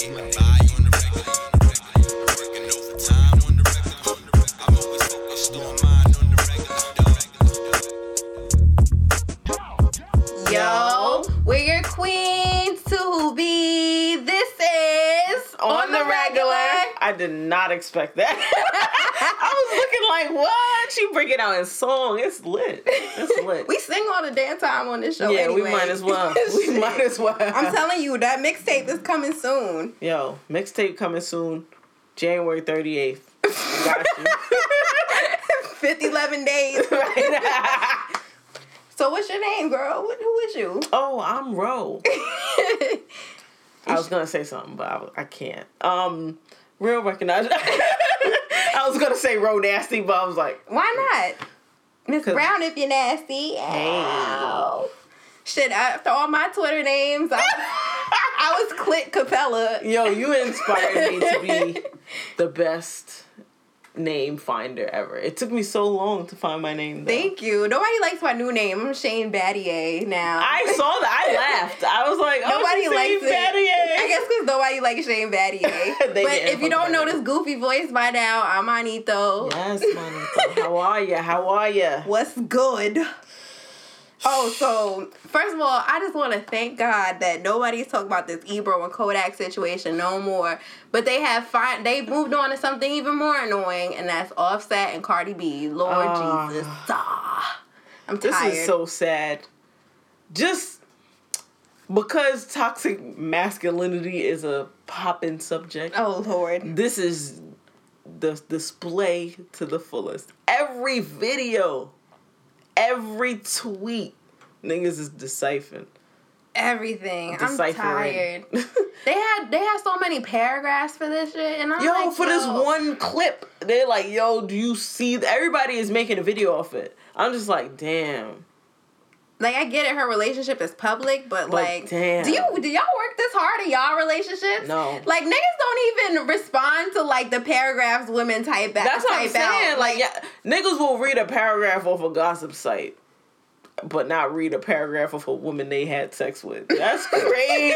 Yo, we're your queens to be. This is on, the, regular. I did not expect that. Looking like, what? She bring it out in song. It's lit. It's lit. We sing all the damn time on this show. yeah, anyway. we might as well. We might as well. I'm telling you, that mixtape is coming soon. Yo, mixtape coming soon, January 38th. Got you. 50, 11 days. Right. So what's your name, girl? What, who is you? oh, I'm Ro. I was gonna say something, but I, I can't. Um, real recognize. I was gonna say Ro nasty, but I was like, Why not? Miss Brown if you're nasty. Ow. Shit, after all my Twitter names, I, I was Clit Capella. yo, you inspired me to be the best name finder ever. It took me so long to find my name. Though. Thank you. Nobody likes my new name. I'm Shane Battier now. I saw that. I laughed. I was like, oh, Nobody likes it. Battier. I guess because nobody likes Shane Battier. but if you don't know this goofy voice by now, I'm Anito. Yes, Monica. How are you? How are you? What's good? Oh, so first of all, I just want to thank God that nobody's talking about this Ebro and Kodak situation no more. But they have fine. they moved on to something even more annoying, and that's Offset and Cardi B. Lord Ah. Jesus, ah. I'm tired. This is so sad. Just because toxic masculinity is a popping subject, oh Lord, this is the display to the fullest. Every video, every tweet, niggas is deciphering. everything. I'm tired. They had they had so many paragraphs for this shit, and I'm Yo, like, for this one clip, they're like, yo, do you see? Everybody is making a video off it. I'm just like, damn. Like I get it, her relationship is public, but But like, damn. do you do y'all work this hard in y'all relationships? No. Like niggas don't even respond to like the paragraphs women type back. That's what I'm saying. Out. Like, yeah, niggas will read a paragraph off a gossip site, but not read a paragraph of a woman they had sex with. That's crazy.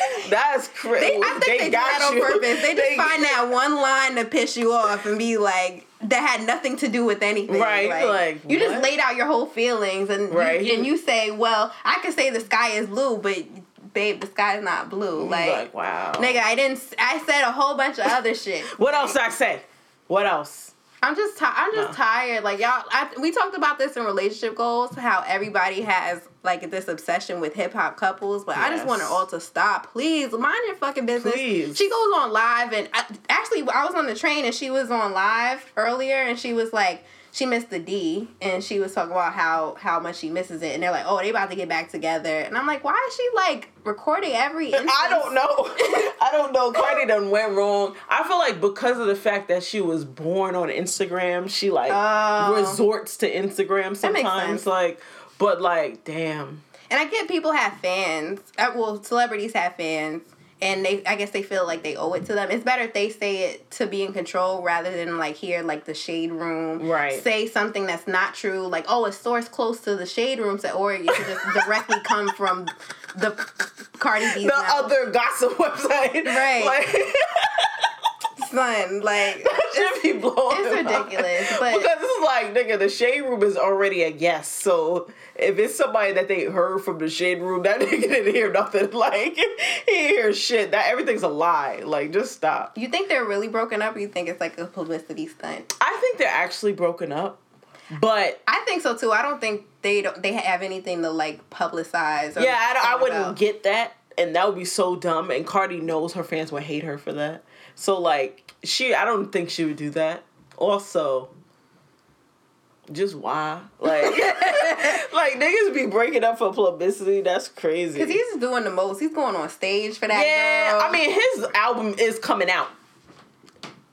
That's crazy. They, I think they, do that on purpose. They just find that one line to piss you off and be like, that had nothing to do with anything. Right, like, you just laid out your whole feelings and Right. you, and you say, well, I could say the sky is blue, but babe, the sky's not blue. Like, Like, wow. nigga, I didn't. I said a whole bunch of other shit. What else did I say? What else? I'm just ti- I'm just No. tired. Like y'all, I, we talked about this in relationship goals. How everybody has like this obsession with hip hop couples, but I just want it all to stop. Please mind your fucking business. Please. She goes on live, and I, actually, I was on the train and she was on live earlier, and she was like. She missed the D, and she was talking about how how much she misses it, and they're like, "Oh, they about to get back together," and I'm like, "Why is she like recording every?" Instance? I don't know. I don't know. Cardi done went wrong. I feel like because of the fact that she was born on Instagram, she like Oh. resorts to Instagram sometimes. Like, but like, damn. And I get people have fans. Uh, well, celebrities have fans, and they I guess they feel like they owe it to them. It's better if they say it to be in control rather than like hear like the shade room Right. say something that's not true. Like oh, a source close to the shade room said, or it could just directly come from the Cardi B's The mouth. other gossip website, Right. Like, son. Like should be blowing. it's ridiculous, but- because this is like, nigga, the shade room is already a guest. So if it's somebody that they heard from the shade room, that nigga didn't hear nothing. Like he didn't hear shit. That everything's a lie. Like just stop. you think they're really broken up, or you think it's like a publicity stunt? I think they're actually broken up, but I think so too. I don't think they don't they have anything to like publicize. Or yeah, I, I wouldn't about. get that, and that would be so dumb. And Cardi knows her fans would hate her for that. So like she, I don't think she would do that. Also, just why? Like, like niggas be breaking up for publicity. That's crazy. Cause he's doing the most. He's going on stage for that. yeah, girl. I mean his album is coming out.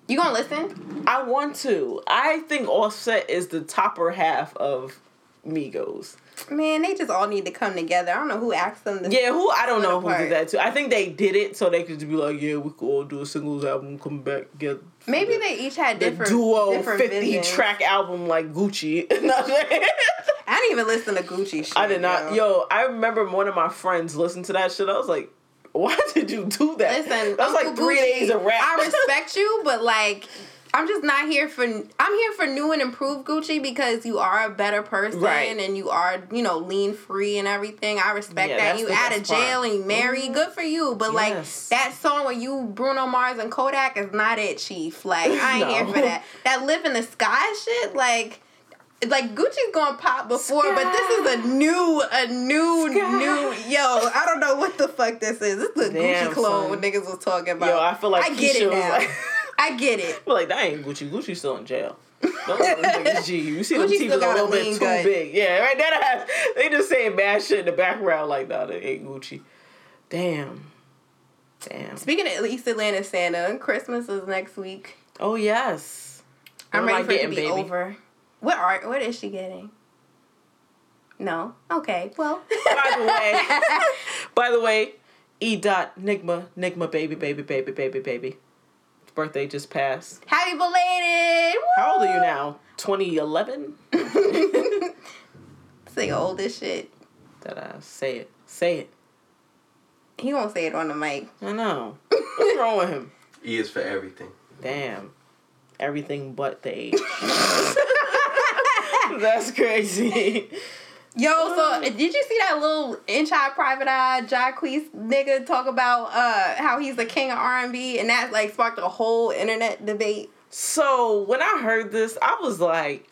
you gonna listen? I want to. I think Offset is the topper half of Migos. Man, they just all need to come together. I don't know who asked them. To Yeah, who I don't know who did that too. I think they did it so they could just be like, yeah, we could all do a singles album, come back, get Maybe they each had the different duo different fifty visions. track album like Gucci. I didn't even listen to Gucci shit. I did not. Yo, I remember one of my friends listened to that shit. I was like, why did you do that? Listen, that was like three Gucci, days of rap. I respect you, but like, I'm just not here for. I'm here for new and improved Gucci because you are a better person Right. and you are, you know, lean free and everything. I respect Yeah, that. You out of best part. jail and you married. Mm-hmm. Good for you. But Yes. like that song with you, Bruno Mars and Kodak is not it, Chief. Like I ain't here for that. That live in the sky shit, like. Like Gucci's gonna pop before, but this is a new, a new, Sky. new. Yo, I don't know what the fuck this is. This is a Damn, Gucci clone son. niggas was talking about. Yo, I feel like I get Keisha it was now. like- I get it. Feel like that ain't Gucci. Gucci's still in jail. Those niggas G. You see them Gucci teeth a little bit too gut. big. Yeah, right. That has, they just saying bad shit in the background like, nah, that ain't Gucci. Damn. Damn. Speaking of East Atlanta Santa, Christmas is next week. Oh yes. I'm ready I for it to be baby? over. What art? What is she getting? No. Okay. Well. By the way, by the way, E. Dot Nigma Nigma baby baby baby baby baby. His birthday just passed. Happy belated. How old are you now? 2011? Say old as shit. That I say it. Say it. He won't say it on the mic. I know. What's wrong with him? E is for everything. Damn. Everything but the age. That's crazy. Yo, so did you see that little inside private eye Jacquees nigga talk about uh how he's the king of R and B and that like sparked a whole internet debate? So when I heard this, I was like,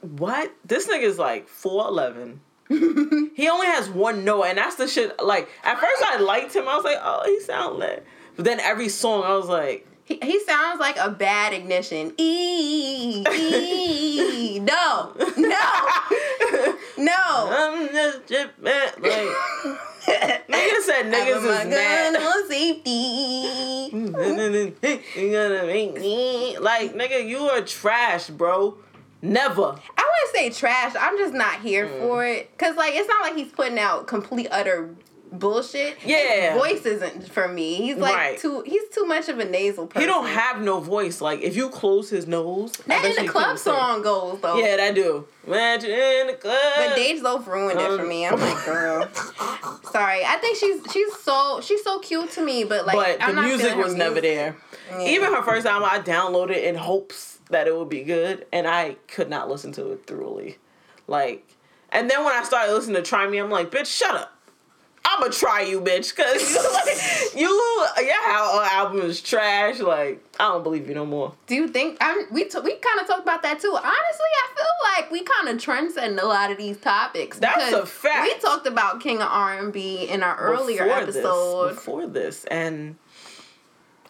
what? This nigga's like 4'11. he only has one note, and that's the shit. Like, at first I liked him. I was like, oh, he sound lit. But then every song, I was like, He, he sounds like a bad ignition. E E no no no. I'm just jipping. Like, nigga said niggas is mad. on safety. you gonna make me like nigga you are trash bro never I wouldn't say trash. I'm just not here Mm. for it. Cause like it's not like he's putting out complete utter bullshit. Yeah. His voice isn't for me. He's like Right. too. He's too much of a nasal person. he don't have no voice like if you close his nose that in the club sing. song goes though. yeah that do imagine in the club But Dej Loaf ruined it for Um, me. I'm like, girl. Sorry. I think she's she's so she's so cute to me, but like but I'm the not music was never there Yeah. even her first album I downloaded in hopes that it would be good and I could not listen to it thoroughly like and then when I started listening to Try Me I'm like bitch shut up I'ma try you, bitch, cause like, you, your al- uh, album is trash. Like, I don't believe you no more. Do you think I'm we t- we kind of talked about that too? Honestly, I feel like we kind of trendsetting a lot of these topics. That's a fact. We talked about King of R and B in our earlier Before episode. This, before this, and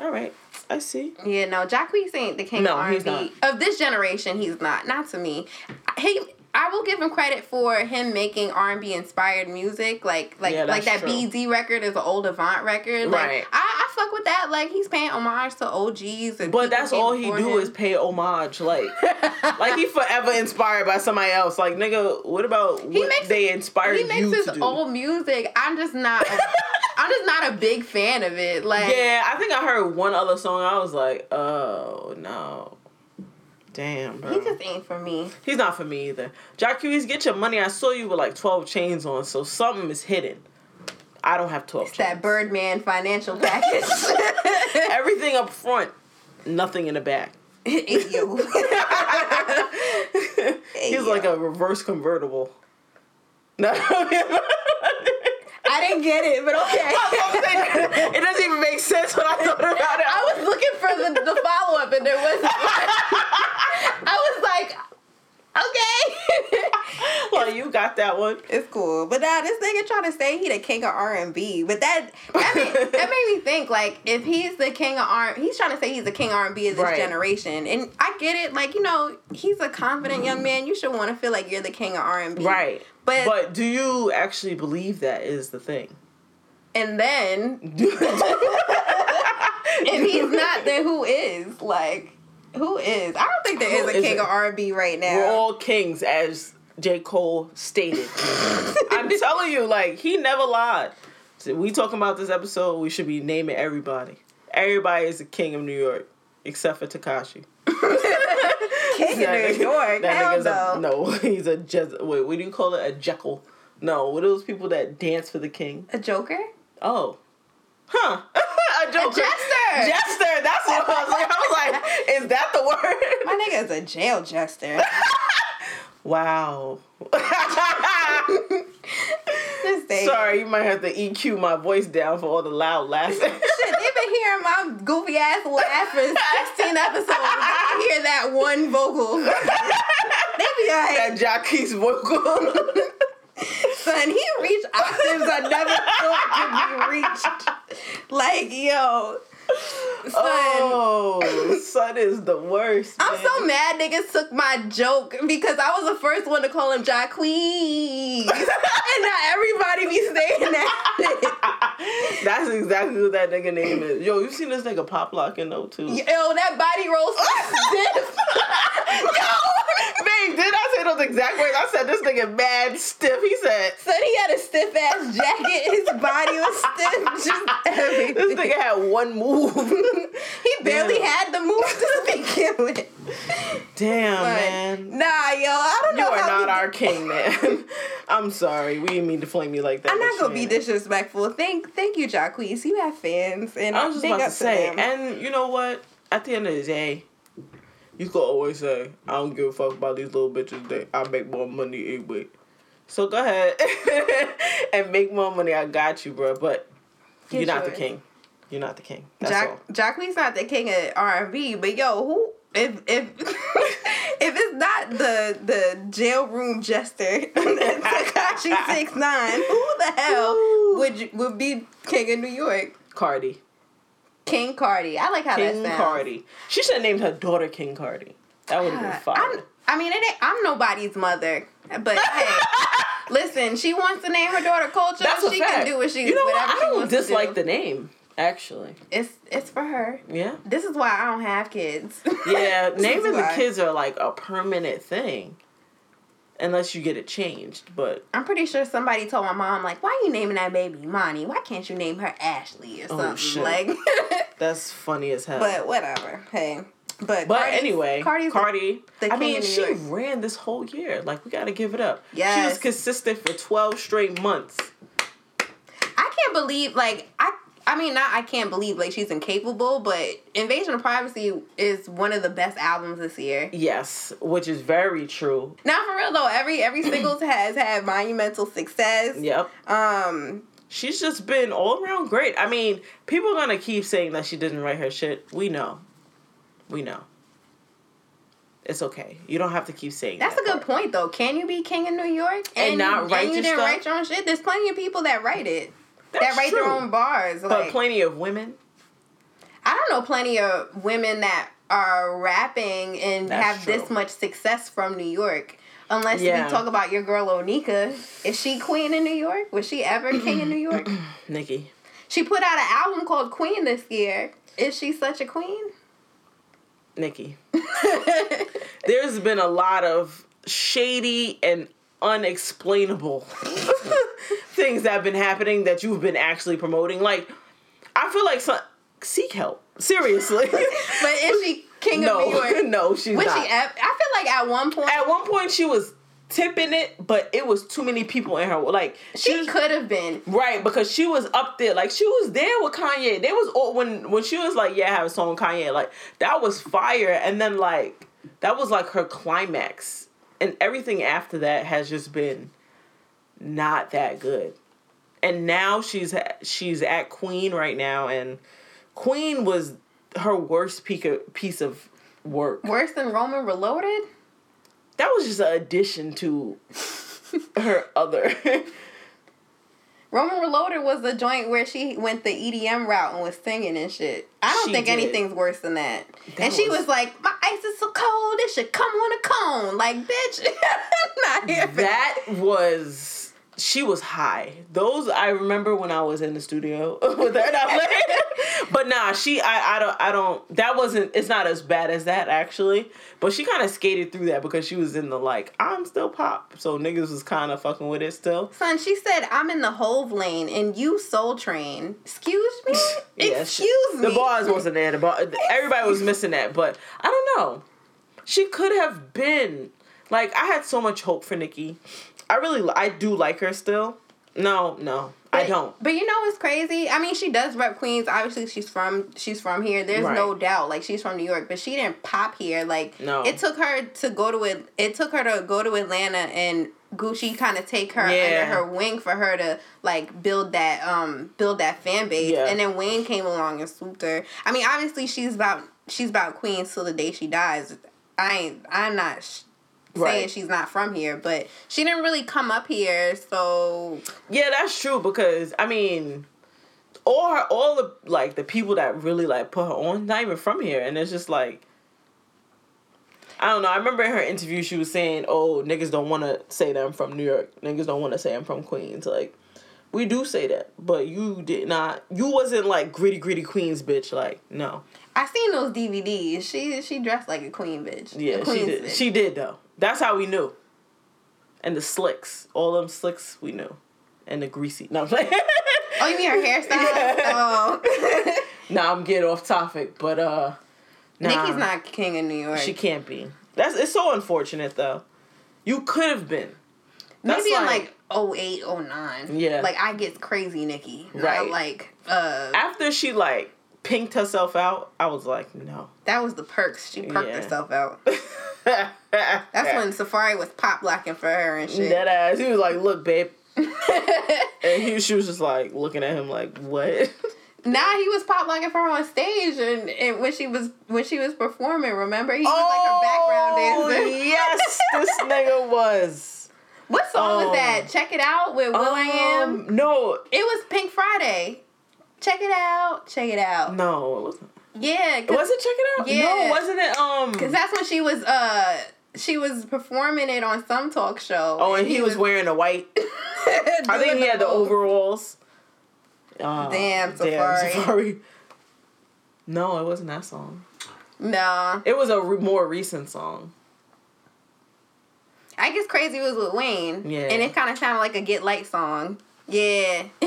all right, I see. Yeah, no, Jacquees ain't the king No, of R&B of this generation. He's not. Not to me. He, I will give him credit for him making R and B inspired music, like like Yeah, like that true. BZ record is an old Avant record. Like, Right. I, I fuck with that. Like he's paying homage to OGs and. But that's all he do him. is pay homage. Like, like he forever inspired by somebody else. Like, nigga, what about what makes- they inspired he makes you his to do? old music. I'm just not. A, I'm just not a big fan of it. Like yeah, I think I heard one other song. I was like, oh no, damn, bro. he just ain't for me. He's not for me either. Jacquees, get your money. I saw you with like 12 chains on, so something is hidden. I don't have 12 It's chains. that Birdman financial package. Everything up front, nothing in the back. you. He's like a reverse convertible. No, I didn't get it, but okay. it doesn't even make sense when I thought about it. I was looking for the, the follow up and there wasn't. I was like, okay. like, you got that one. it's cool, but now this nigga trying to say he the king of R and B, but that that made, that made me think like if he's the king of R, he's trying to say he's the king R and B of this Right. generation, and I get it. Like you know, he's a confident young man. You should want to feel like you're the king of R and B, Right. But, But do you actually believe that is the thing? and then if he's not, then who is? Like who is? I don't think there is a is king it? of R and B right now. We're all kings, as J. Cole stated. I'm telling you, like, he never lied. So we talking about this episode, we should be naming everybody. Everybody is a king of New York, except for Tekashi. king of New York. Hell nigga's a- no. no, he's a Jez- wait. What do you call it? A Jekyll? No, what are those people that dance for the king? A Joker? Oh. Huh. A joker. jester. Jester. That's what I was like. I was like, is that the word? My nigga is a jail jester. Wow. Sorry, you might have to EQ my voice down for all the loud laughing. Shit, they've been hearing my goofy ass laugh for 16 episodes. I hear that one vocal. they be that like, Jackie's vocal. son, he reached octaves I never thought could be reached. Like, yo. Son. oh, son is the worst. I'm so mad niggas took my joke because I was the first one to call him Jacquees. and not everybody be saying that. That's exactly what that nigga name is. Yo, you seen this nigga pop locking though too? Yo, that body roll stiff. Yo, Babe, did I say those exact words? I said this nigga mad stiff. He said Son, he had a stiff ass jacket. His body was stiff. Just this everything. nigga had one move. he barely Damn. had the move to begin with. Damn, man. Nah, yo, I don't You know You are not we- our king, man. I'm sorry. We didn't mean to flame you like that. I'm not gonna be disrespectful. Thank, thank you, Jacquees. You have fans, and I was just about to say, them. and you know what? At the end of the day, you could always say, I don't give a fuck about these little bitches. They, I make more money anyway. So go ahead and make more money. I got you, bro. But you're not the king. You're not the king. That's Jack, all. Not the king of R and B, but yo, who if if if it's not the the jail room jester Tekashi six nine, who the hell Ooh. would you, would be king of New York? Cardi. King Cardi. I like how King that sounds. Cardi. She should have named her daughter King Cardi. That would have been. I'm, I mean, it ain't, I'm nobody's mother, but hey, listen, she wants to name her daughter Kulture. That's she can do what she You know what? I don't dislike do. the name. Actually, It's it's for her. yeah, This is why I don't have kids. yeah. Naming the kids are like a permanent thing, unless you get it changed. But I'm pretty sure somebody told my mom like, "Why are you naming that baby Monty? Why can't you name her Ashley or Oh, something?" shit. Like, that's funny as hell. but whatever. Hey, but But Cardi's- anyway, Cardi's Cardi. I mean, she ran this whole year. Like we gotta give it up. Yeah, she was consistent for twelve straight months. I can't believe like I. I mean, not I can't believe like she's incapable, but Invasion of Privacy is one of the best albums this year. Yes, which is very true. Now, for real though, every every singles has had monumental success. Yep. Um, She's just been all around great. I mean, people are gonna keep saying that she didn't write her shit. We know. We know. It's okay. You don't have to keep saying that's a good part. point though. Can you be king in New York And not write and you your didn't stuff? write your own shit? There's plenty of people that write it. That's that write true. their own bars. But Like plenty of women. I don't know plenty of women that are rapping and That's have this much success from New York. Unless Yeah. we talk about your girl Onika. Is she queen in New York? Was she ever king in New York? Nicki. She put out an album called Queen this year. Is she such a queen? Nicki. There's been a lot of shady and unexplainable things that have been happening that you've been actually promoting. Like, I feel like some, seek help. Seriously. But is she king no, of New York? no, she's Was not. she? ev- I feel like at one point At one point, she was tipping it, but it was too many people in her. Like, she was- could have been. Right, because she was up there, like she was there with Kanye. They was all when when she was like, "Yeah, I have a song with Kanye." Like that was fire, and then like that was like her climax, and everything after that has just been not that good. And now she's she's at Queen right now, and Queen was her worst peak of, piece of work. Worse than Roman Reloaded? That was just an addition to her other. Roman Reloaded was the joint where she went the EDM route and was singing and shit. I don't She think did. anything's worse than that. That and she was- was like, "My ice is so cold, it should come on a cone." Like, bitch, not here that was she was high. Those I remember when I was in the studio with her. and I'm like- but nah, she I I don't I don't that wasn't it's not as bad as that actually. But she kind of skated through that because she was in the like I'm still pop, so niggas was kind of fucking with it still. Son, she said, "I'm in the Hov lane and you Soul Train." Excuse me. Yeah, she- Excuse me. The bars wasn't there. The bar, everybody was missing that, but I don't know. She could have been like I had so much hope for Nicki. I really I do like her still. No, no, I don't. But you know what's crazy? I mean, she does rep Queens. Obviously, she's from she's from here. There's Right. no doubt. Like she's from New York, but she didn't pop here. Like No. it took her to go to it. It took her to go to Atlanta and Gucci kind of take her Yeah. under her wing for her to like build that um build that fan base. Yeah. And then Wayne came along and swooped her. I mean, obviously she's about she's about Queens till the day she dies. I ain't. I'm not. Sh- Saying Right. she's not from here, but she didn't really come up here, so Yeah, that's true because I mean, all her, all the like the people that really like put her on, not even from here, and it's just like. I don't know. I remember in her interview, she was saying, "Oh, niggas don't want to say that I'm from New York. Niggas don't want to say I'm from Queens. Like, we do say that, but you did not. You wasn't like gritty, gritty Queens, bitch. Like, no. I seen those DVDs. She she dressed like a queen bitch. Yeah, she did. bitch. She did though. That's how we knew. And the slicks, all them slicks, we knew, and the greasy. No, I'm playing. Oh, you mean her hairstyle? Yeah. Oh. Nah, I'm getting off topic, but uh, nah, Nicki's not king of New York. She can't be. That's it's so unfortunate though. You could have been. That's Maybe in like- like 08, 09. Yeah. Like I get crazy Nicki. Not Right. like uh After she like pinked herself out, I was like, no. that was the perks. She perked Yeah. herself out. That's when Safaree was pop blocking for her and shit. that ass. He was like, look, babe, and he she was just like looking at him like, what? Nah, he was pop blocking for her on stage and, and when she was when she was performing, remember? He was like her background dancer. Oh, yes, this nigga was. What song Oh. was that? Check it out with will.i.am. Um, No, It was Pink Friday. Check it out. Check it out. no, it wasn't. Yeah, Was it check it out? Yeah. No, wasn't it? Um. 'cause that's when she was uh she was performing it on some talk show. Oh, and he was wearing a white. I think he had the overalls. Oh, Damn, Safaree. Safaree. No, it wasn't that song. No, It was a re- more recent song. I guess crazy was with Wayne. Yeah. and it kind of sounded like a Get Light song. Yeah.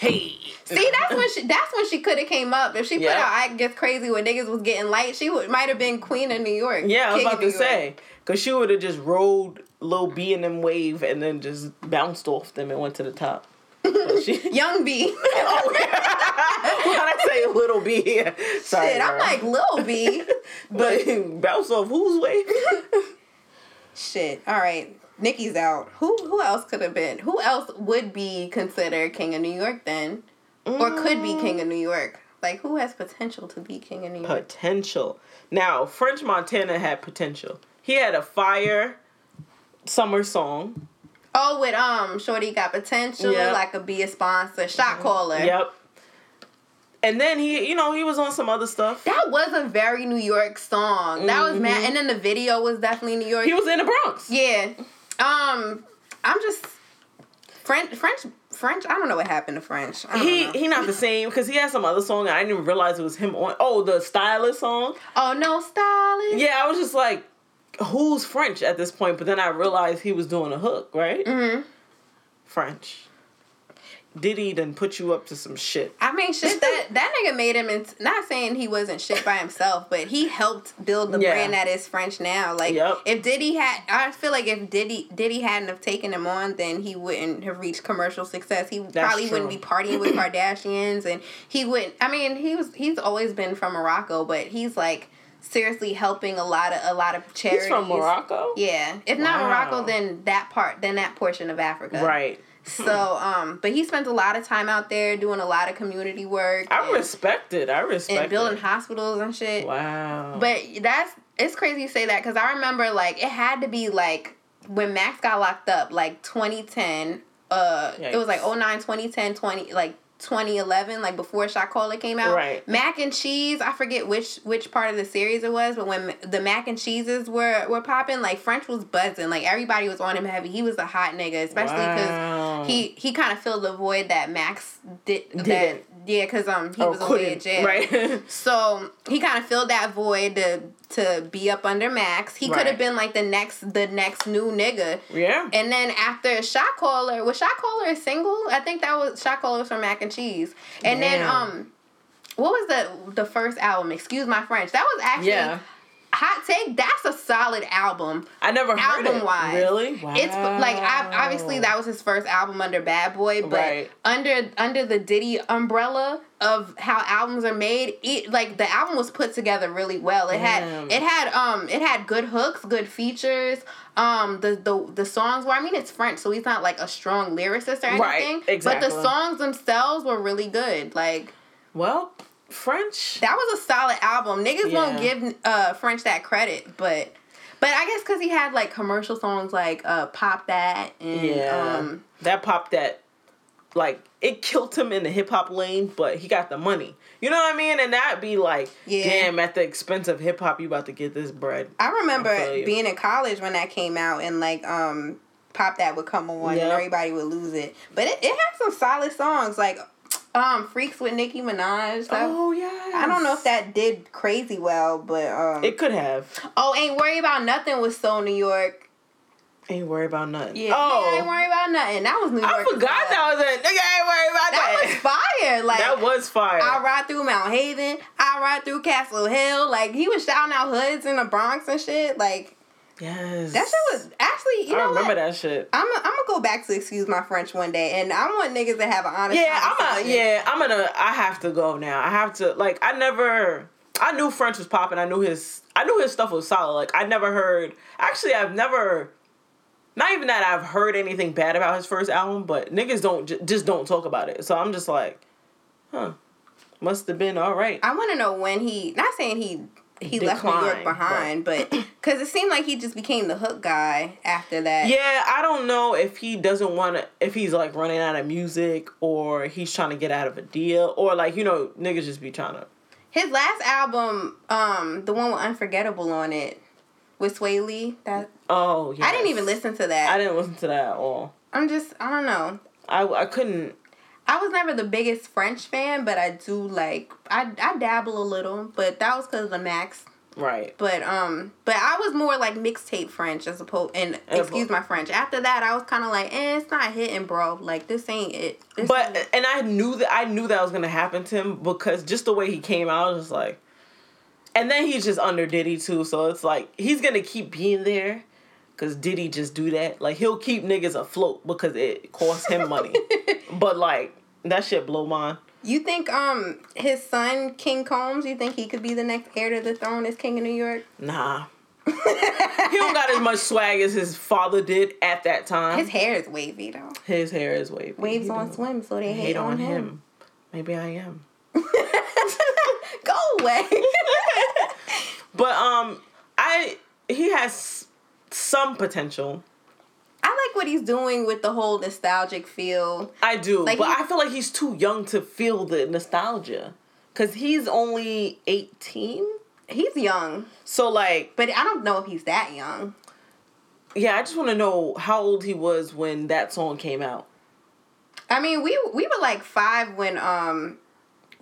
Hey. See, that's when she. That's when she could have came up. If she put Yeah. out "I Guess Crazy" when niggas was getting light, she would might have been Queen of New York. Yeah, I was about to York. say. Because she would have just rode Lil B and them wave and then just bounced off them and went to the top. She, Young B. oh, Why'd I say Little B here? Sorry, Shit, I'm like little B. But bounce off whose wave? Shit. All right. Nicki's out. Who who else could have been? Who else would be considered king of New York then? Or could be king of New York? Like who has potential to be king of New York? potential. Now, French Montana had potential. He had a fire summer song. Oh, with um Shorty got potential, Yeah. like could be a sponsor, shot caller. Yep. And then he, you know, he was on some other stuff. That was a very New York song. That was mad and then the video was definitely New York. Mm-hmm. He was in the Bronx. yeah. Um I'm just French French French I don't know what happened to French. He know. he not the same because he had some other song. And I didn't even realize it was him on. Oh, the stylist song. Oh no stylist. Yeah, I was just like, who's French at this point? But then I realized he was doing a hook, right? Mm-hmm. French. Diddy done put you up to some shit. I mean, shit. That that nigga made him. Into, not saying he wasn't shit by himself, but he helped build the Yeah. brand that is French now. Like, Yep. if Diddy had, I feel like if Diddy Diddy hadn't have taken him on, then he wouldn't have reached commercial success. He probably wouldn't be partying with Kardashians, and he wouldn't. I mean, he was he's always been from Morocco, but he's like seriously helping a lot of a lot of charities. He's from Morocco. Yeah, if not Morocco, then that part, then that portion of Africa. Right. So, um, but he spends a lot of time out there doing a lot of community work. I and- respect it. I respect and building it. hospitals and shit. Wow. But that's it's crazy you say that because I remember like it had to be like when Max got locked up, like 2010. Uh, it was like Yikes. 09, 2010, 20 like 2011, like before Shot Caller came out. Right. Mac and cheese. I forget which which part of the series it was, but when the mac and cheeses were were popping, like French was buzzing. Like everybody was on him heavy. He was a hot nigga, especially because Wow. he he kind of filled the void that Max did. That, Didn't. yeah, because um he Or was away in jail. Right. So he kind of filled that void to to be up under Max. He could have been like the next the next new nigga. yeah. And then after Shot Caller, was Shot Caller a single? I think that was Shot Caller was from Mac and Cheese. And then um, what was the the first album? Excuse my French. That was actually yeah. hot take. That's a solid album. I never heard album it. wise. Really? Wow. It's like I, obviously that was his first album under Bad Boy, but Right. under under the Diddy umbrella of how albums are made, it like the album was put together really well. It Damn. had it had um it had good hooks, good features. Um the the the songs were I mean it's French, so he's not like a strong lyricist or anything. Right, exactly. But the songs themselves were really good. Like Well, French. that was a solid album. Niggas won't give uh French that credit, but but I guess because he had like commercial songs like uh Pop That and Yeah. um that pop that like it killed him in the hip hop lane, but he got the money. You know what I mean? And that'd be like, Yeah. damn, at the expense of hip hop, you about to get this bread. I remember I being in college when that came out and like um Pop That would come on and everybody would lose it. But it, it had some solid songs like um Freaks with Nicki Minaj. That- Oh yeah. I don't know if that did crazy well, but um It could have. Oh, Ain't Worry About Nothing was so New York. Ain't worry about nothing. Yeah, Oh, Ain't Worry About Nothing. That was New York. I forgot well. that was it. Nigga, ain't worry about That that. was fire. Like that was fire. I ride through Mott Haven. I ride through Castle Hill. Like he was shouting out hoods in the Bronx and shit. Like yes. that shit was actually. You I know remember what? that shit. I'm I'm gonna go back to excuse my French one day, and I want niggas to have an honest. Yeah, I'm a, yeah, I'm gonna I have to go now. I have to like I never I knew French was popping. I knew his I knew his stuff was solid. Like I never heard actually I've never not even that I've heard anything bad about his first album, but niggas don't j- just don't talk about it. So I'm just like, huh. Must have been all right. I want to know when he. Not saying he he left New York behind, but because it seemed like he just became the hook guy after that. Yeah, I don't know if he doesn't want to, if he's like running out of music or he's trying to get out of a deal or like, you know, niggas just be trying to. His last album, um, the one with Unforgettable on it, with Swae Lee. That Oh, yeah. I didn't even listen to that. I didn't listen to that at all. I'm just I don't know. I, I couldn't. I was never the biggest French fan, but I do like I I dabble a little, but that was because of the Max. Right. But um, but I was more like mixtape French as opposed and excuse my French. After that, I was kind of like, eh, it's not hitting, bro. Like this ain't it. This But ain't- and I knew that I knew that was gonna happen to him because just the way he came out, I was just like, and then he's just under Diddy too, so it's like he's gonna keep being there, cause Diddy just do that. Like he'll keep niggas afloat because it costs him money. but like that shit blow mine. you think um his son King Combs? You think he could be the next heir to the throne as king of New York? Nah. he don't got as much swag as his father did at that time. His hair is wavy though. His hair is wavy. Waves He on do. swim, so they hate, Hate on, him. Maybe I am. Go away. But um, I he has some potential. I like what he's doing with the whole nostalgic feel. I do, Like, but I feel like he's too young to feel the nostalgia, cause he's only eighteen. He's young, So like, but I don't know if he's that young. yeah, I just want to know how old he was when that song came out. I mean, we we were like five when um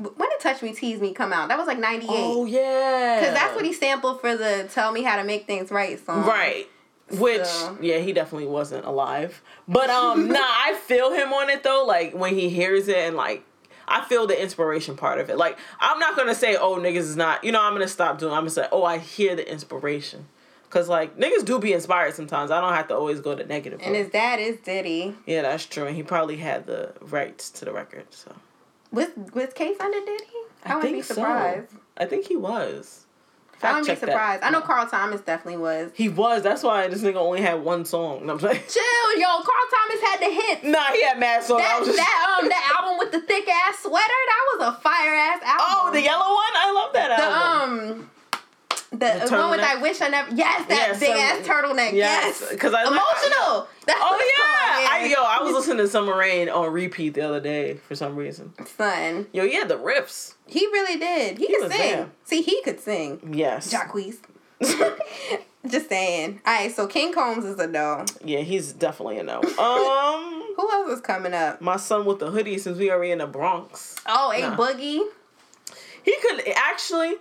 when did Touch Me Tease Me come out? That was like ninety eight. Oh yeah, Because that's what he sampled for the Tell Me How to Make Things Right song. right. Which So- yeah, he definitely wasn't alive. But um, nah, I feel him on it though. Like when he hears it and like. I feel the inspiration part of it. Like I'm not gonna say, "Oh, niggas is not." You know, I'm gonna stop doing. I'm gonna say, "Oh, I hear the inspiration," because like niggas do be inspired sometimes. I don't have to always go to negative. And his dad is Diddy. Yeah, that's true. And he probably had the rights to the record, so Was was Case under Diddy? I, wouldn't be so. surprised. I think he was. I wouldn't be check that. surprised. I know Carl Thomas definitely was. He was. That's why this nigga only had one song. I'm like, Chill, yo. Carl Thomas had the hit. nah, he had mad songs. That, just, that um that album with the thick ass sweater that was a fire ass album. oh, the yellow one. I love that the album. um the, The one with? I wish I never yes that Yes, big some- ass turtleneck yes, yes, 'cause I- emotional. That's Oh yeah, I, yo, I was listening to Summer Rain on repeat the other day for some reason. Fun. Yo, yeah, the riffs. He really did. He, He could sing. there. See, he could sing. Yes. Jacquees. Just saying. All right, so King Combs is a no. Yeah, he's definitely a no. Um, Who else is coming up? my son with the hoodie since we already in the Bronx. Oh, A Nah. Boogie. He could actually.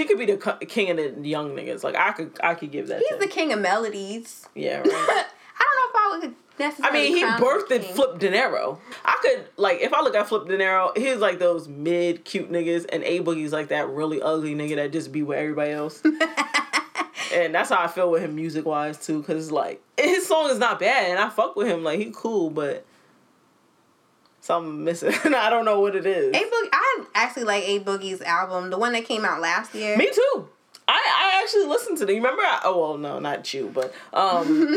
He could be the king of the young niggas. Like I could, I could give that. He's the king of melodies. Yeah, right. I don't know if I would necessarily. I mean, he birthed king. Flip De Niro. I could like if I look at Flip De Niro, he's like those mid cute niggas, and A Boogie's like that really ugly nigga that just be with everybody else. and that's how I feel with him music wise too. Cause like his song is not bad, and I fuck with him. Like he cool, but something missing. I don't know what it is. A Boogie, I actually like A Boogie's album, the one that came out last year. Me too. I, I actually listened to it. You remember? I, oh well, no, not you, but um,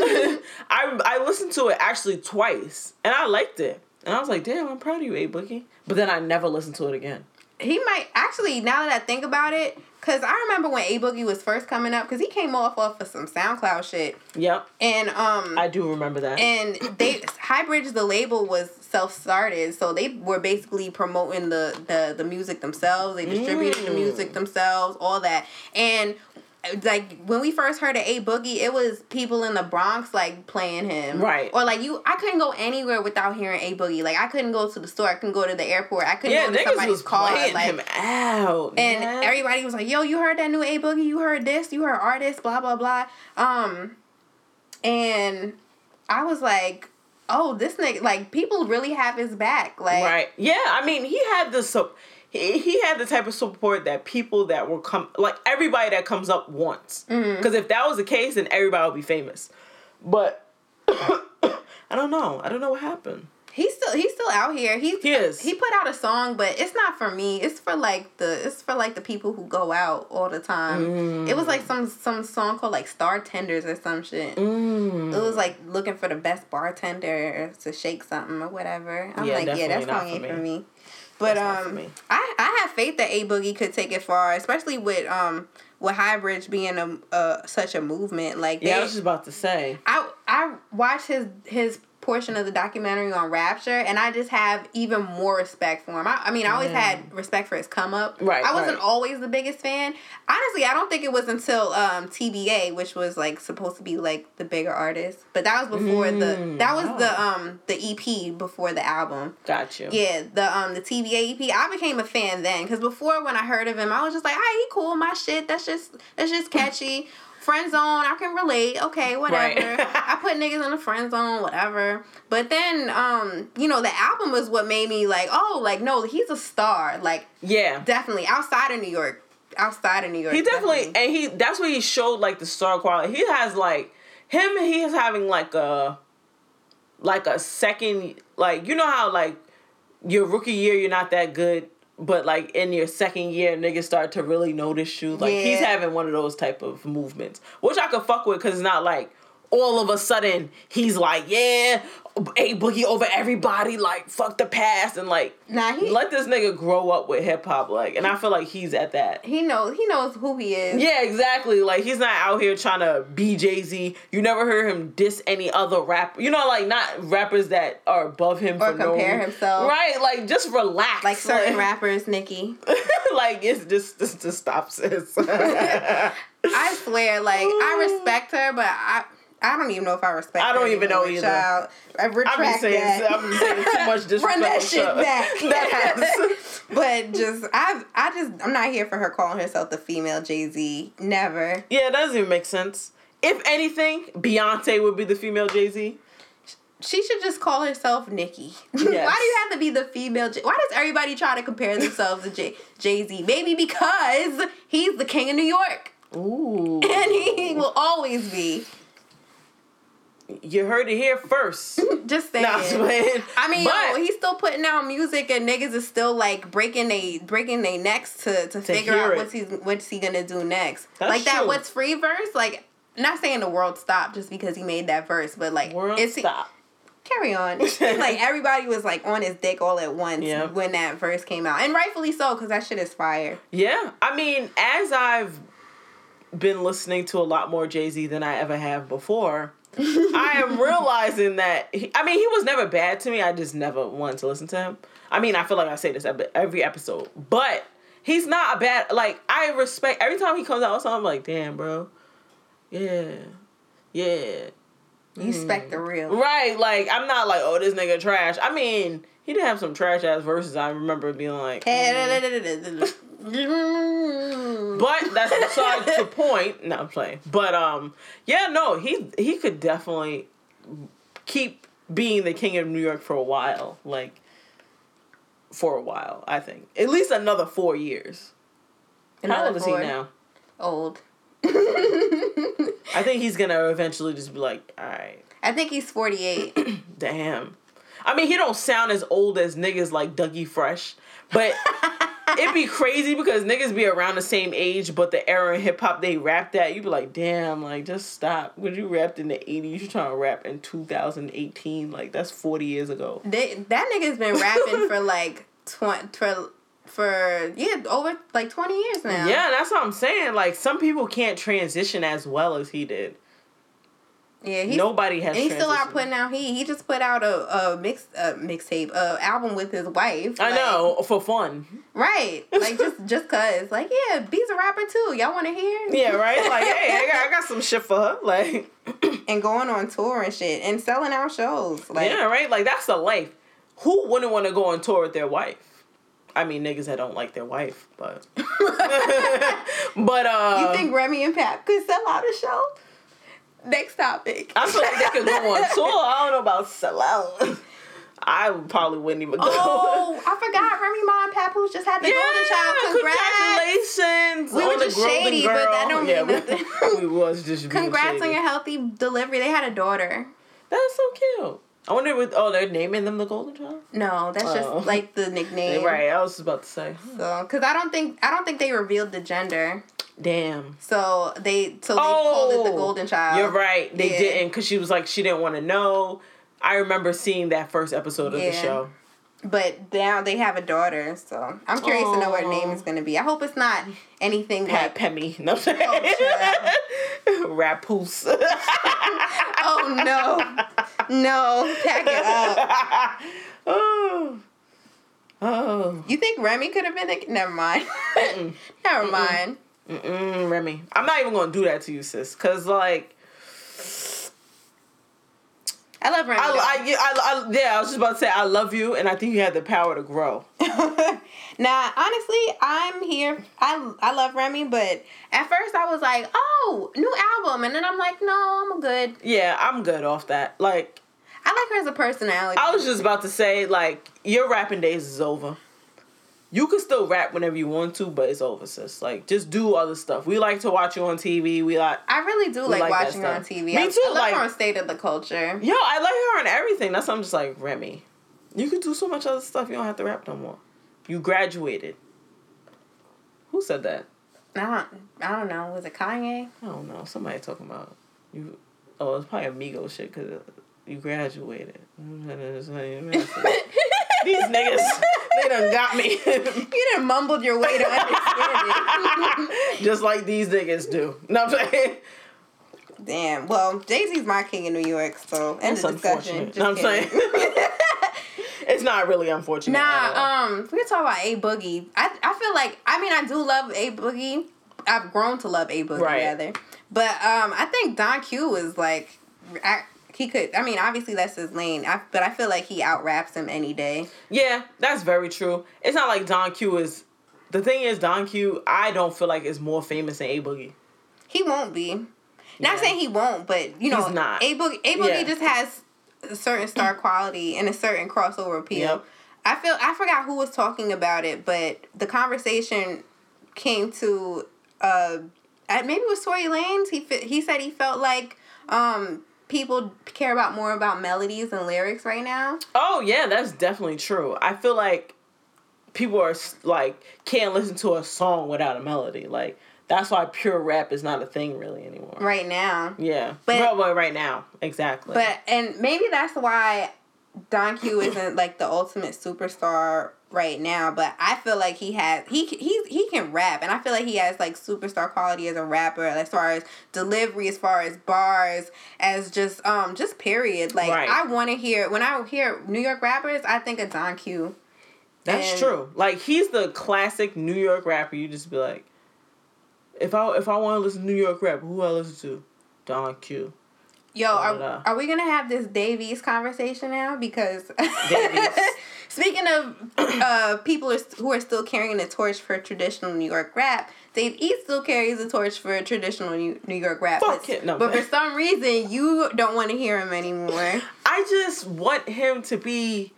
I I listened to it actually twice, and I liked it. And I was like, damn, I'm proud of you, A Boogie. But then I never listened to it again. He might actually now that I think about it, cause I remember when A Boogie was first coming up, cause he came off off of some SoundCloud shit, Yep, and um, I do remember that. and they Highbridge the label was self started, so they were basically promoting the the the music themselves. They distributed the Mm. music themselves, all that, and. Like when we first heard of A Boogie, it was people in the Bronx like playing him, Right. Or like you, I couldn't go anywhere without hearing A Boogie. Like I couldn't go to the store, I couldn't go to the airport, I couldn't yeah, go to niggas somebody's was car. playing like, him out. and yeah. everybody was like, "Yo, you heard that new A Boogie? You heard this? You heard artist? Blah blah blah." Um, and I was like, "Oh, this nigga! Like, people really have his back. Like, Right. Yeah. I mean, he had the sup- he, he had the type of support that people that were come like everybody that comes up wants. Mm-hmm. Because if that was the case, then everybody would be famous. But I don't know. I don't know what happened. he's still he's still out here. He He is. He put out a song, but it's not for me. It's for like the it's for like the people who go out all the time. It was like some some song called like Startenders or some shit. Mm. It was like looking for the best bartender to shake something or whatever. I'm Yeah, like, yeah, that song for ain't for me. me. But um. I I have faith that A Boogie could take it far, especially with um with Highbridge being a uh such a movement. Like they, Yeah, I was just about to say. I I watched his his portion of the documentary on Rapture, and I just have even more respect for him. I, I mean, I always Yeah. had respect for his come up. Right, I wasn't right. always the biggest fan. Honestly, I don't think it was until um TBA, which was like supposed to be like the bigger artist, but that was before the Mm, that was the oh. um the EP before the album. Got you. Yeah, the um the TBA EP. I became a fan then because before when I heard of him, I was just like, "Ah, he cool, my shit. That's just that's just catchy." Friend zone, I can relate. Okay, whatever. Right. I put niggas in the friend zone, whatever. But then, um, you know, the album was what made me like, oh, like no, he's a star. Like Yeah. definitely outside of New York, outside of New York. He definitely and he that's where he showed like the star quality. He has like him he is having like a like a second like you know how like your rookie year you're not that good but like in your second year niggas start to really notice you. Like he's having one of those type of movements which I could fuck with cuz it's not like all of a sudden he's like yeah a boogie over everybody like fuck the past and like Nah, he let this nigga grow up with hip hop like and I feel like he's at that he knows he knows who he is. yeah, exactly. Like he's not out here trying to be Jay Z. You never heard him diss any other rapper. You know, like not rappers that are above him Or for no compare reason. himself. Right? Like just relax. Like certain rappers, Nicki. like it's just just, just stop, sis. I swear, like I respect her, but I I don't even know if I respect. I don't even know either. Child. I I've been retract saying that. I've been saying too much disrespect. Run that shit back. That has- but just I I just I'm not here for her calling herself the female Jay Z. Never. yeah, it doesn't even make sense. If anything, Beyonce would be the female Jay Z. She should just call herself Nicki. Why do you have to be the female? J- Why does everybody try to compare themselves to Jay Jay Z? Maybe because he's the king of New York, Ooh. and he will always be. You heard it here first. Just saying. Nah, I'm playing. I mean, But- yo, he's still putting out music, and niggas is still like breaking they breaking their necks to to, figure out it. what's he what's he gonna do next. That's like that what's free verse, like not saying the world stopped just because he made that verse, but like World it's stop. carry on. like everybody was like on his dick all at once Yeah. when that verse came out, and rightfully so because that shit is fire. Yeah, I mean, as I've been listening to a lot more Jay Z than I ever have before, I am realizing that he, I mean he was never bad to me. I just never wanted to listen to him. I mean, I feel like I say this every- episode, but he's not a bad. Like I respect every time he comes out with something. I'm like, damn, bro, yeah, yeah, You expect the real. right. Like I'm not like, oh, this nigga trash. I mean, he did have some trash ass verses. I remember being like. mm. But that's besides the point. No, I'm playing. But um, yeah, no, he he could definitely keep being the king of New York for a while. Like for a while, I think at least another four years. How old is he now? Old. I think he's gonna eventually just be like, all right, I think he's 48. damn. I mean, he don't sound as old as niggas like Dougie Fresh, but it'd be crazy because niggas be around the same age, but the era in hip hop they rapped at, you'd be like, damn, like just stop. When you rapped in the '80s, you trying to rap in 2018, like that's 40 years ago. they, that nigga's been rapping for like 20 for for yeah over like 20 years now. Yeah, that's what I'm saying. Like some people can't transition as well as he did. Yeah. He's, Nobody has. he's still out putting out he He just put out a, a mix a mixtape, a album with his wife. I like- know for fun. Right. Like just just cause. Like, yeah, B's a rapper too. Y'all wanna hear? Yeah, right. Like, hey, I got, I got some shit for her. Like, And going on tour and shit and selling out shows. Like yeah, right. Like that's the life. Who wouldn't want to go on tour with their wife? I mean, niggas that don't like their wife, but but uh, You think Remy and Pap could sell out a show? Next topic. I feel like they could go on tour. I don't know about sell out. I probably wouldn't even go. Oh, I forgot Remy Ma and Papoose just had the golden child. Congrats. Congratulations! We were just shady, but that don't yeah, mean we- nothing. We, was just being Congrats on your healthy delivery. They had a daughter. That's so cute. I wonder what. Oh, they're naming them the golden child. No, that's Oh. just like the nickname. Right. I was about to say. So, cause I don't think I don't think they revealed the gender. Damn. So they so they called it the oh, golden child. Oh, You're right. They Yeah. didn't because she was like she didn't want to know. I remember seeing that first episode of Yeah. the show. But now they have a daughter, so I'm curious to know what her name is gonna be. I hope it's not anything Pat like Pemmy. No. Oh, Rapoose. Oh no. No, pack it up. oh. Oh. You think Remy could have been a never mind. never mind. Mm-mm, Remy. I'm not even gonna do that to you, sis. Cause like I love Remy. I, I, yeah, I, I, yeah, I was just about to say I love you, and I think you have the power to grow. now, honestly, I'm here. I I love Remy, but at first I was like, "Oh, new album," and then I'm like, "No, I'm good." Yeah, I'm good off that. Like I like her as a personality. I was just about to say, like your rapping days is over. You can still rap whenever you want to, but it's over, sis. Like just do other stuff. We like to watch you on TV. We like. I really do like, like watching her on. TV. Me I, too, I love like- her on State of the Culture. Yo, I like her on everything. That's why I'm just like Remy. You could do so much other stuff. You don't have to rap no more. You graduated. Who said that? I don't, I don't know. Was it Kanye? I don't know. Somebody talking about you. Oh, it's probably Amigo shit because you graduated. These niggas, they done got me. You done mumbled your way to understanding. Just like these niggas do. No, I'm saying. Damn. Well, Jay Z's my king in New York, so end It's of discussion. Just No, I'm kidding. saying. it's not really unfortunate. Nah, um, we talk about A Boogie. I I feel like I mean I do love A Boogie. I've grown to love A Boogie Right. rather, but um, I think Don Q is like, I, he could. I mean, obviously that's his lane. I, but I feel like he out raps him any day. Yeah, that's very true. It's not like Don Q is. The thing is, Don Q, I don't feel like is more famous than A Boogie. He won't be. Not Yeah. saying he won't, but you know, He's not. A Boogie. A Boogie Yeah. just has a certain star quality and a certain crossover appeal. Yep. I feel I forgot who was talking about it, but the conversation came to uh, maybe it was Tory Lanez. He he said he felt like um people care about more about melodies and lyrics right now. Oh yeah, that's definitely true. I feel like people are like can't listen to a song without a melody. Like that's why pure rap is not a thing really anymore. Right now. Yeah, But- well, right now, exactly. But and maybe that's why Don Q isn't like the ultimate superstar right now. But I feel like he has he he he can rap, and I feel like he has like superstar quality as a rapper, as far as delivery, as far as bars, as just um just period. Like Right. I want to hear when I hear New York rappers, I think of Don Q. that's and- true. Like he's the classic New York rapper. You just be like, if I if I want to listen to New York rap, who I listen to? Don Q. Yo, Da, are, da, are we gonna have this Dave East conversation now? Because Dave East. speaking of uh, people are, who are still carrying the torch for traditional New York rap, Dave East still carries the torch for traditional New, New York rap. Fuck but, it, no, but for some reason, you don't want to hear him anymore. I just want him to be,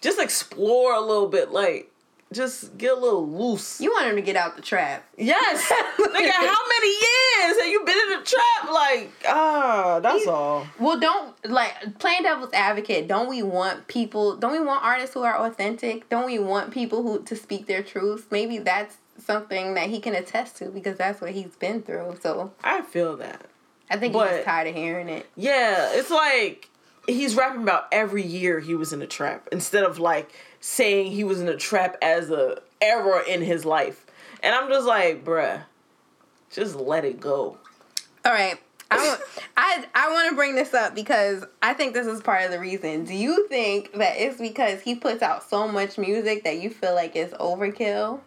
just explore a little bit. Like, just get a little loose. You want him to get out the trap. yes, nigga. How many years have you been in the trap? Like, ah, that's He- all. Well, don't like playing devil's advocate. Don't we want people? Don't we want artists who are authentic? Don't we want people who to speak their truths? Maybe that's something that he can attest to because that's what he's been through. So I feel that. I think he's But- just tired of hearing it. Yeah, it's like he's rapping about every year he was in a trap instead of like saying he was in a trap as a error in his life. And I'm just like, bruh, just let it go. All right. I want, I I want to bring this up because I think this is part of the reason. Do you think that it's because he puts out so much music that you feel like it's overkill?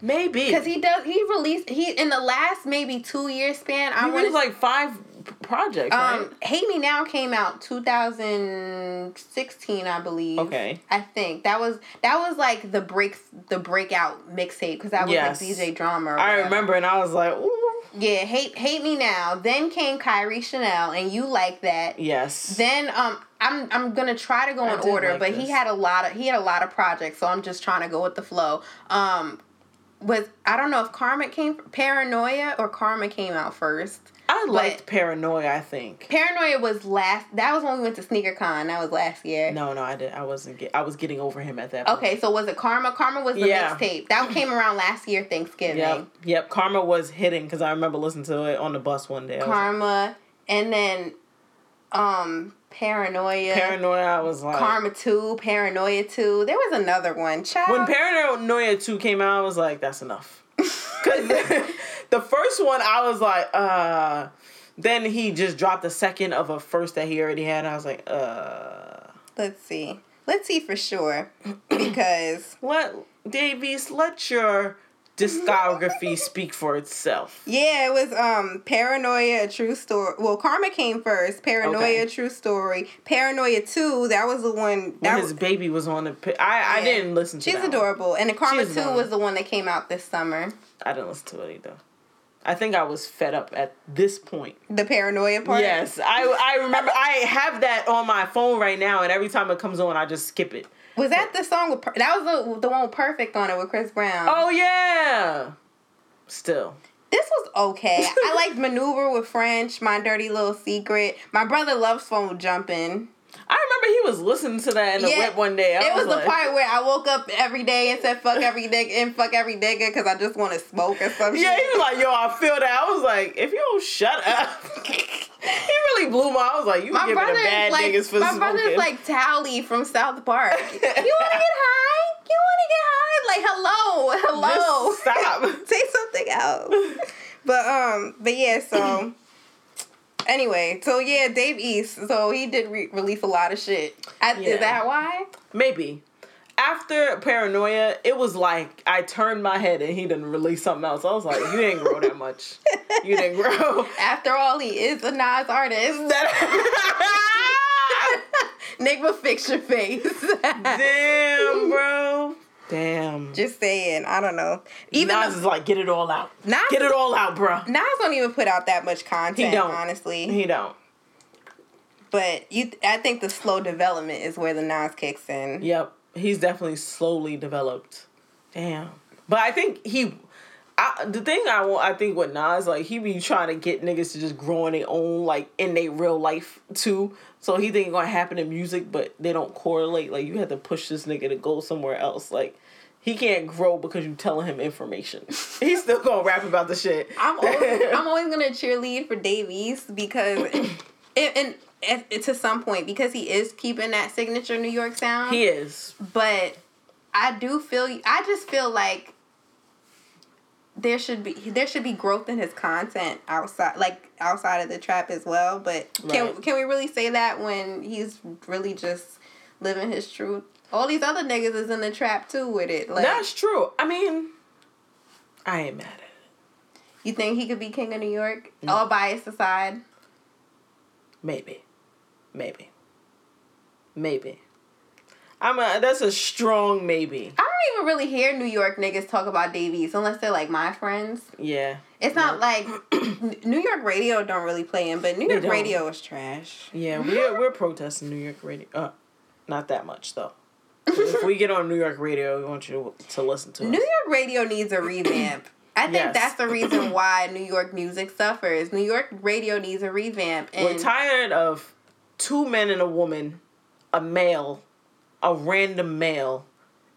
Maybe Because he does. He released he in the last maybe two year span. I he want released like five p- projects, right? Um, Hate Me Now came out 2016, I believe. Okay. I think that was that was like the break the breakout mixtape because that was Yes. like DJ Drama. I remember, and I was like, ooh, Yeah, hate hate me now. Then came Kairi Chanel, and you like that. yes. Then um, I'm I'm gonna try to go I in order, like but this. he had a lot of he had a lot of projects, so I'm just trying to go with the flow. Um, was I don't know if Karma came Paranoia or Karma came out first. I liked Paranoia. I think. Paranoia was last. That was when we went to Sneaker Con. That was last year. No, no, I did. I wasn't. Get, I was getting over him at that. point. Okay, so was it Karma? Karma was the Yeah. mixtape that came around last year Thanksgiving. Yep. Yep. Karma was hitting because I remember listening to it on the bus one day. Was like, Karma, and then um Paranoia. Paranoia. I was like. Karma two, Paranoia two. There was another one. Child. When Paranoia 2 came out, I was like, that's enough. Because the first one, I was like, uh. Then he just dropped the second of a first that he already had. And I was like, uh. Let's see. Let's see for sure because Let, Dave East, let your discography speak for itself. yeah, it was um Paranoia a true story. Well, Karma came first. Paranoia Okay. a true story. Paranoia two. That was the one. When his was, baby was on the. I, I Yeah. didn't listen to she's that one. adorable, and the Karma two was the one that came out this summer. I didn't listen to it either. I think I was fed up at this point. The Paranoia part. Yes, I I remember I have that on my phone right now, and every time it comes on, I just skip it. Was that the song with? That was the the one with Perfect on it with Chris Brown. Oh yeah. Still, This was okay. I liked Maneuver with French, My Dirty Little Secret. My brother loves phone jumping. I remember he was listening to that in the Yeah, whip one day. I it was, like, the part where I woke up every day and said fuck every nigga and fuck every nigga because I just want to smoke or some Yeah, he was like, "Yo, I feel that." I was like, "If you don't shut up," he really blew my. I was like, "You My giving the brother bad like niggas for my smoking." brother's like Towelie from South Park. you want to get high? You want to get high? Like hello, hello. Just stop. Say something else. but um, but yeah. So anyway, so yeah, Dave East. So he did re- release a lot of shit. I, Yeah. Is that why? Maybe. After Paranoia, it was like I turned my head and he didn't release something else. I was like, you didn't grow that much. You didn't grow. After all, he is a Nas artist. Nigga, fix your face. Damn, bro. Damn. Just saying. I don't know. Even Nas though- is like, get it all out. Nas, Get it all out, bro. Nas don't even put out that much content. He don't. honestly. He don't. but you, I think the slow development is where the Nas kicks in. Yep. He's definitely slowly developed. Damn. But I think he I, the thing I want, I think with Nas, like he be trying to get niggas to just grow on their own, like in their real life too. So he think it gonna happen in music, but they don't correlate. Like you have to push this nigga to go somewhere else. Like he can't grow because you telling him information. He's still gonna rap about the shit. I'm always, I'm always gonna cheerlead for Dave East because, and, and, and to some point because he is keeping that signature New York sound. he is. but I do feel I just feel like there should be there should be growth in his content outside like outside of the trap as well. But can Right. can we really say that when he's really just living his truth? All these other niggas is in the trap too with it. Like That's true. I mean, I ain't mad at it. you think he could be king of New York? All bias aside. Maybe. Maybe. Maybe. I'm a that's a strong maybe. I don't even really hear New York niggas talk about Dave East unless they're like my friends. Yeah. It's not like New York radio don't really play him, but New York radio is trash. Yeah, we're we're protesting New York radio. Uh not that much though. if we get on New York radio, we want you to listen to us. New York radio needs a revamp. I think Yes. that's the reason why New York music suffers. New York radio needs a revamp. And We're tired of two men and a woman, a male, a random male,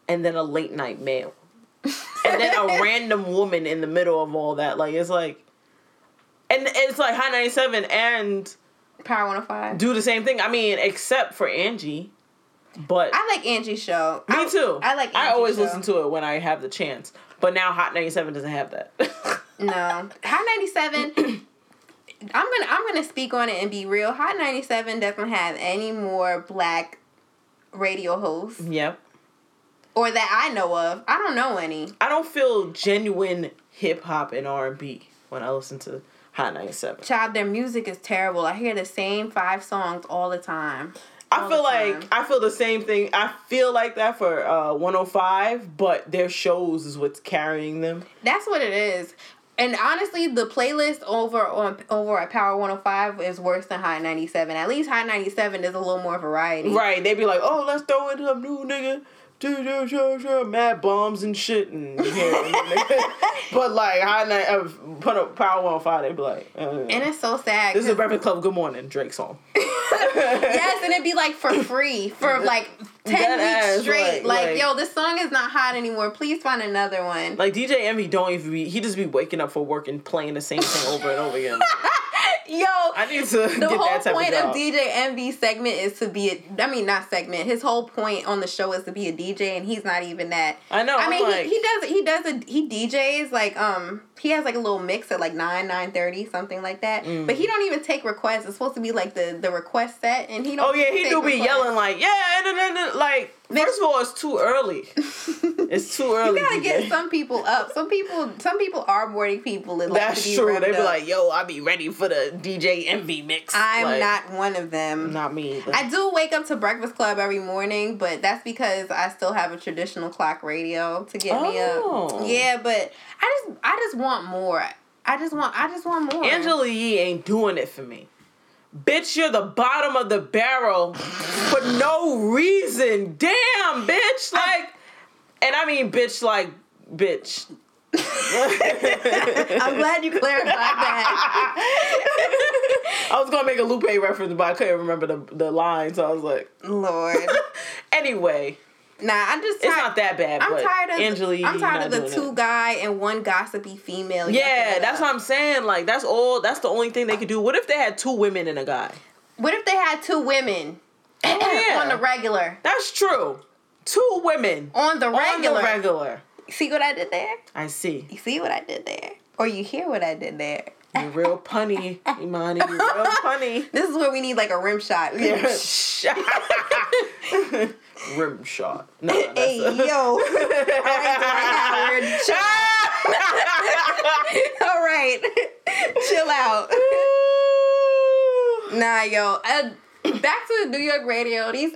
and then a late night male. and then a random woman in the middle of all that. Like it's like and it's like Hot 97 and Power 105. do the same thing. I mean, except for Angie. But I like Angie's show. me I- too. I like. I always show. listen to it when I have the chance. But now Hot 97 doesn't have that. No, Hot ninety seven. I'm gonna I'm gonna speak on it and be real. Hot ninety seven doesn't have any more black radio hosts, yep. or that I know of. I don't know any. I don't feel genuine hip hop and R&B when I listen to Hot 97. Child, their music is terrible. I hear the same five songs all the time. I feel like time. I feel the same thing. I feel like that for uh, 105, but their shows is what's carrying them. That's what it is. And honestly, the playlist over on over at Power 105 is worse than Hot 97. At least Hot 97 is a little more variety. Right? They'd be like, oh, let's throw in some new nigga. Do, do, do, do, Mad bombs and shit and you hear it. but like high night uh, put a power on fire, they be like, uh, And it's so sad. this is a Breakfast Club Good Morning Drake song. yes, and it'd be like for free for like ten Dead weeks straight. like- Like, like- yo, this song is not hot anymore. Please find another one. Like DJ Envy don't even be he just be waking up for work and playing the same thing over and over again. yo, I need to the whole point of, of. DJ Envy segment is to be a. I mean, not segment. His whole point on the show is to be a DJ, and he's not even that. I know. I I'm mean, like, he, he does he does a he DJs like um he has like a little mix at like nine nine thirty something like that. Mm. But he don't even take requests. It's supposed to be like the the request set, and he don't. Oh yeah, he do be requests. yelling like, yeah, and then like first of all, it's too early. It's too early. You gotta get some people up. Some people, some people are morning people that like That's to be true. They be up. like, yo, i'll be ready for the DJ Envy mix. I'm Like, not one of them. Not me. Either. I do wake up to Breakfast Club every morning, but that's because I still have a traditional clock radio to get me Oh. up. Yeah, but I just, I just want more. I just want, I just want more. Angela Yee ain't doing it for me. Bitch, you're the bottom of the barrel for no reason. Damn, bitch. Like, and I mean, bitch, like, bitch. I'm glad you clarified that. I was gonna make a Lupe reference, but I couldn't remember the the line, so I was like, Lord, anyway, nah, I'm just. it's tired- not that bad. I'm but tired of. I'm tired of the two guy and one gossipy female. Yeah, that's up. what I'm saying. Like, that's all. That's the only thing they could do. What if they had two women and a guy? What if they had two women Oh, yeah. on the regular? That's true. Two women On the regular. on the regular. See what I did there? I see. You see what I did there? Or you hear what I did there? You're real punny, Imani. You're real punny. This is where we need like a rim shot. Rim shot. No, that's hey yo. All right, Dwight Howard. Chill- All right. Chill out. Nah, yo. Uh, back to New York radio. These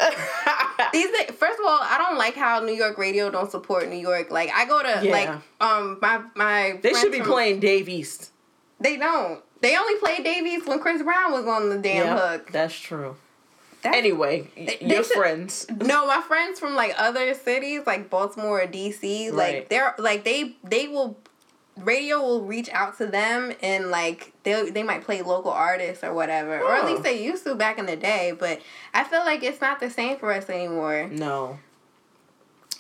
these first of all, I don't like how New York radio don't support New York. Like I go to Yeah. like um my my they should be from- playing Dave East. They don't. They only played Dave East when Chris Brown was on the damn Yeah, hook. That's true. That's- Anyway, they your should- friends. No, my friends from like other cities, like Baltimore or DC, like Right. they're like they they will radio will reach out to them and like they they might play local artists or whatever, or at Oh. least they used to back in the day. But I feel like it's not the same for us anymore. No.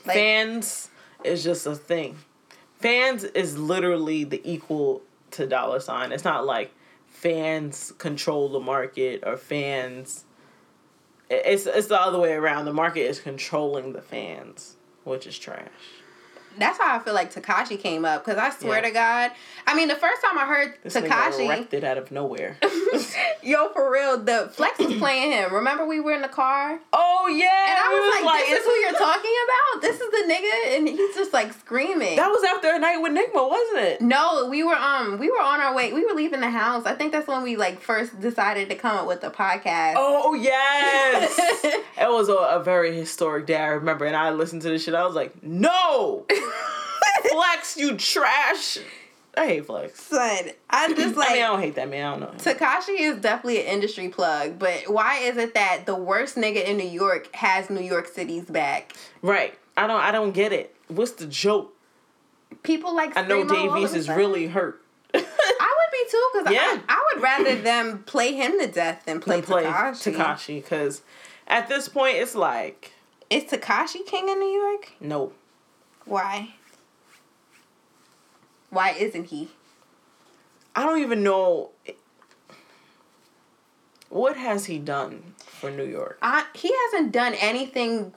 Like, Fans is just a thing. Fans is literally the equal to dollar sign. It's not like fans control the market or fans. It's it's the other way around. The market is controlling the fans, which is trash. That's how I feel like Tekashi came up because I swear Yeah. to God, I mean the first time I heard This nigga Tekashi, erected out of nowhere. yo for real, the Flex was playing him. Remember we were in the car. oh yeah, And I we was like, this is is who you're talking about? This is the nigga? And he's just like screaming. That was after a night with Nigma, wasn't it? no, we were um we were on our way. We were leaving the house. I think that's when we like first decided to come up with the podcast. Oh yes, it was a, a very historic day. I remember, and I listened to this shit. I was like, "No, flex, you trash." I hate Flex. Son, I'm just like I mean, I don't hate that man. I don't know. Tekashi is definitely an industry plug, but why is it that the worst nigga in New York has New York City's back? Right. I don't. I don't get it. What's the joke? People like I know Dave East is really hurt. I would be too, cause Yeah. I, I would rather them play him to death than play, Tekashi. Tekashi because at this point it's like Is Tekashi king in New York? no. Why? Why isn't he? I don't even know. What has he done for New York? I, he hasn't done anything.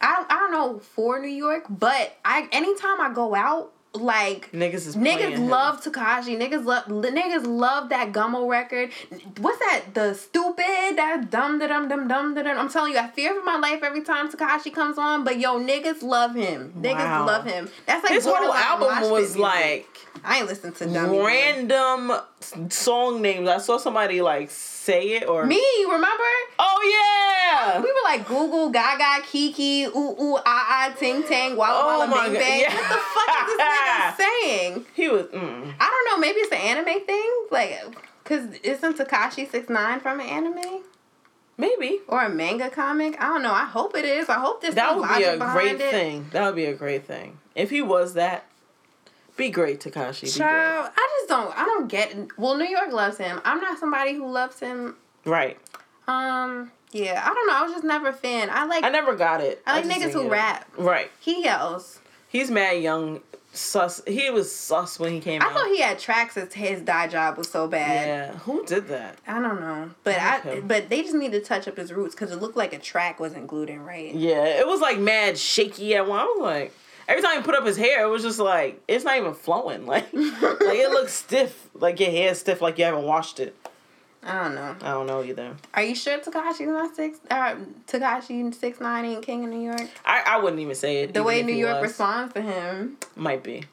I don't, I don't know for New York, but I anytime I go out, like Niggas is niggas love Tekashi. Niggas love niggas love that Gummo record. What's that? The stupid that dum da dum dum dum da dum. I'm telling you, I fear for my life every time Tekashi comes on. But yo, niggas love him. Niggas Wow. love him. That's like His whole album was like I ain't listened to Dummy random song names. I saw somebody like say it or Me, remember? Oh yeah. We were like Google, Gaga, Kiki, ooh ooh, ah ah, ting tang, walla Oh walla, my bang bang. yeah. What the fuck is this nigga saying? He was. Mm. I don't know. Maybe it's an anime thing, like, cause isn't Tekashi six nine from an anime Maybe or a manga comic? I don't know. I hope it is. I hope this. that would be a great it. thing. That would be a great thing if he was that. Be great, Tekashi. Child, I just don't. I don't get. Well, New York loves him. I'm not somebody who loves him. Right. Um, yeah, I don't know. I was just never a fan. I like. I never got it. I like just niggas who it. rap. Right. He yells. He's mad young. Sus. He was sus when he came I out. thought he had tracks as his die job was so bad. Yeah. Who did that? I don't know, but I I, but they just need to touch up his roots because it looked like a track wasn't glued in right. Yeah. It was like mad shaky at one. I was like. Every time he put up his hair, it was just like it's not even flowing. Like, like it looks stiff. Like your hair's stiff. Like you haven't washed it. I don't know. I don't know either. Are you sure Tekashi's not six? Uh, Tekashi six nine ain't king in New York. I, I wouldn't even say it. The way New York was. responds to him, might be.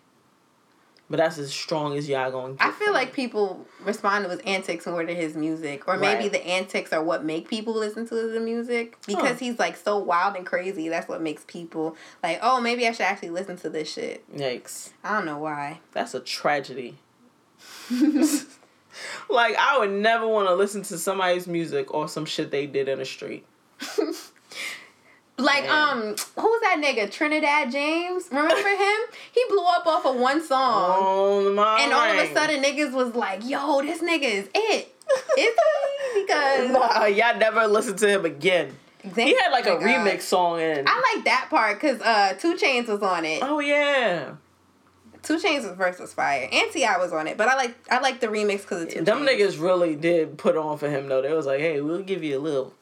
But that's as strong as y'all gonna get. I feel like people respond to his antics more to his music, or maybe Right. the antics are what make people listen to the music because Huh. he's like so wild and crazy. That's what makes people like, oh, maybe I should actually listen to this shit. Yikes. I don't know why. That's a tragedy. like I would never want to listen to somebody's music or some shit they did in the street. Like, Yeah. um, who's that nigga? Trinidad James? Remember him? He blew up off of one song. Oh my! and all of a sudden, niggas was like, yo, this nigga is it. Is he? Because. nah, y'all never listen to him again. He had like a God. remix song and. I like that part because uh, 2 Chainz was on it. oh yeah, 2 Chainz was versus Fire. And T.I. was on it. But I like I like the remix because of Two them niggas really did put on for him though. They was like, hey, we'll give you a little.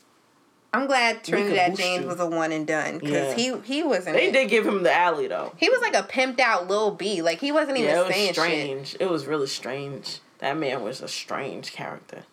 I'm glad Trinidad boost James you. was a one and done because Yeah. he he wasn't. They it. did give him the alley though. He was like a pimped out little B. Like he wasn't even Yeah, it was saying shit. strange. It was really strange. That man was a strange character.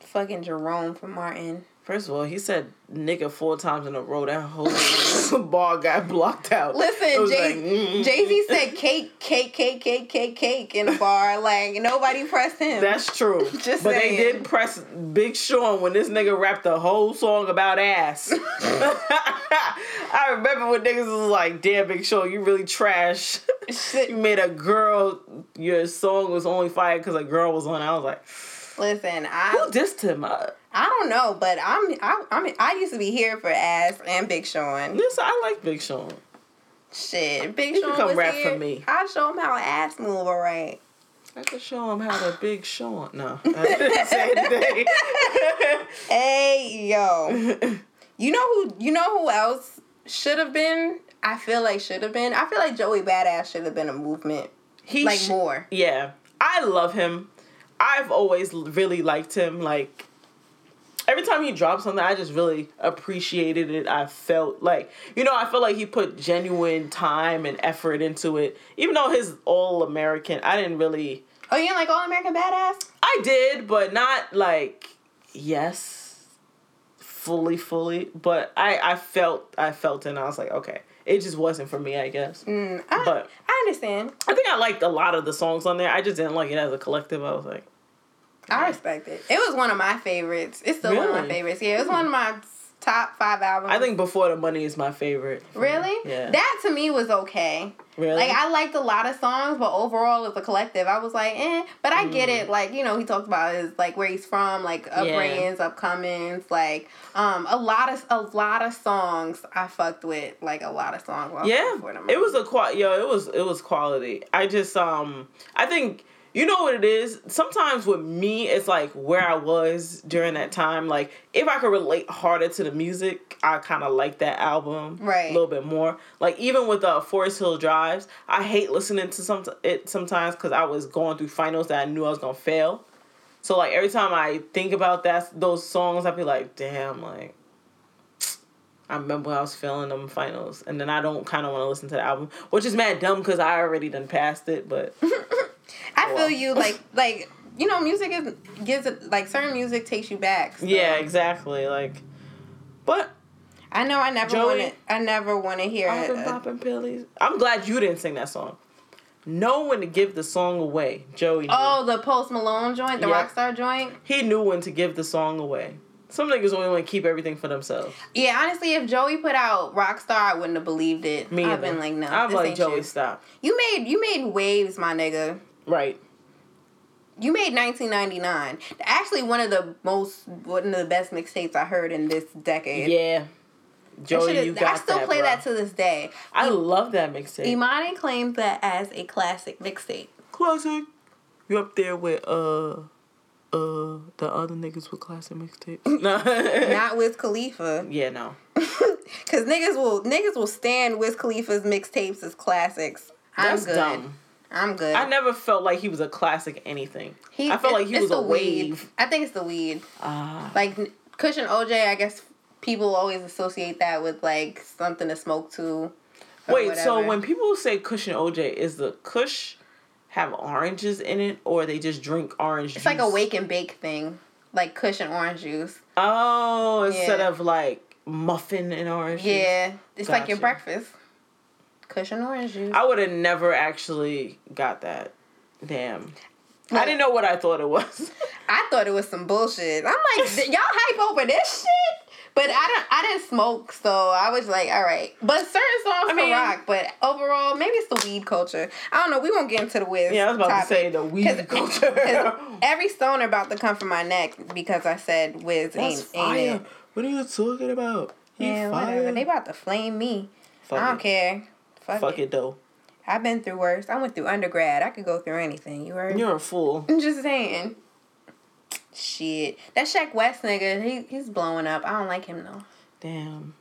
Fucking Jerome from Martin. First of all, he said nigga four times in a row. That whole bar got blocked out. Listen, Jay like, mm. Jay Z said cake, cake, cake, cake, cake, cake in a bar. Like nobody pressed him. That's true. Just but saying. they did press Big Sean when this nigga rapped the whole song about ass. I remember when niggas was like, damn, Big Sean, you really trash. Shit. you made a girl, your song was only fired because a girl was on. I was like, Listen, I who dissed him? Uh, I don't know, but I'm I I mean I used to be here for ass and Big Sean. listen, I like Big Sean. Shit, Big He Sean can come was rap here. for me. I show him how ass move. All right. I could show him how to Big Sean. No, I didn't say anything. Hey yo, you know who? You know who else should have been? I feel like should have been. I feel like Joey Badass should have been a movement. he Like sh- more. Yeah, I love him. I've always really liked him. Like every time he dropped something, I just really appreciated it. I felt like you know, I felt like he put genuine time and effort into it. Even though his all American, I didn't really. Oh, you didn't like All American Badass? I did, but not like yes, fully, fully. But I, I felt, I felt, it and I was like, okay, it just wasn't for me, I guess. Mm, I, But- I understand. I think I liked a lot of the songs on there. I just didn't like it as a collective. I was like, I respect it. It was one of my favorites. It's still one of my favorites. Yeah, it was one of my top five albums. I think Before the Money is my favorite. Really? Yeah. That to me was okay. really? Like I liked a lot of songs, but overall as a collective, I was like, eh. But I get it. Like you know, he talked about his like where he's from, like upbringings, upcomings, like um a lot of a lot of songs I fucked with, like a lot of songs. yeah. Before the It was a qual. Yo, it was it was quality. I just um, I think. You know what it is? Sometimes with me, it's like where I was during that time. Like, if I could relate harder to the music, I kind of like that album Right. a little bit more. Like, even with uh, Forest Hills Drive, I hate listening to some it sometimes because I was going through finals that I knew I was gonna fail. So like every time I think about that those songs, I be like, damn, like I remember when I was feeling them finals, and then I don't kind of want to listen to the album, which is mad dumb because I already done passed it. But I oh, feel well. you like like you know music is gives it like certain music takes you back. so. yeah, exactly. Like, but I know. I never want to. I never want to hear it. I'm glad you didn't sing that song. Know when to give the song away, Joey. Knew. Oh, the Post Malone joint, the Yep. Rockstar joint. he knew when to give the song away. Some niggas only want to keep everything for themselves. Yeah, honestly, if Joey put out Rockstar, I wouldn't have believed it. Me, I've been like, no, I'm this like Joey, you. stop. You made you made waves, my nigga. Right. You made 1999. Actually, one of the most one of the best mixtapes I heard in this decade. Yeah. Joey, shit is- you got I still that, play bro. that to this day. I love that mixtape. Imani claims that as a classic mixtape. classic. You up there with uh uh the other niggas with classic mixtapes? No. Not with Khalifa. yeah, no. Cause niggas will niggas will stand with Khalifa's mixtapes as classics. I'm That's good. dumb. I'm good. I never felt like he was a classic anything. He, I felt like he was a weed. wave. I think it's the weed. Ah. Like Kush and OJ, I guess people always associate that with like something to smoke to. Wait, so when people say Kush and OJ, is the Kush have oranges in it, or they just drink orange juice? it's juice? like a wake and bake thing, like Kush and orange juice. Oh, instead Yeah. of like muffin and orange. juice. Yeah, it's like your breakfast. Kush and orange juice. I would have never actually got that. Damn. I didn't know what I thought it was. I thought it was some bullshit. I'm like, y'all hype over this shit. But I don't. I didn't smoke, so I was like, all right. But certain songs I can mean- rock. But overall, maybe it's the weed culture. I don't know. We won't get into the Wiz. yeah, I was about topic. to say the weed 'Cause- culture. 'cause every stoner about to come from my neck because I said Wiz That's ain't fire. ain't it. What are you talking about? He Yeah, fire. whatever. They about to flame me. Fuck I don't it. care. Fuck, Fuck it. it though. I've been through worse. I went through undergrad. I could go through anything. You heard? You're a fool. I'm just saying. Shit. That Sheck Wes nigga, he he's blowing up. I don't like him though. Damn.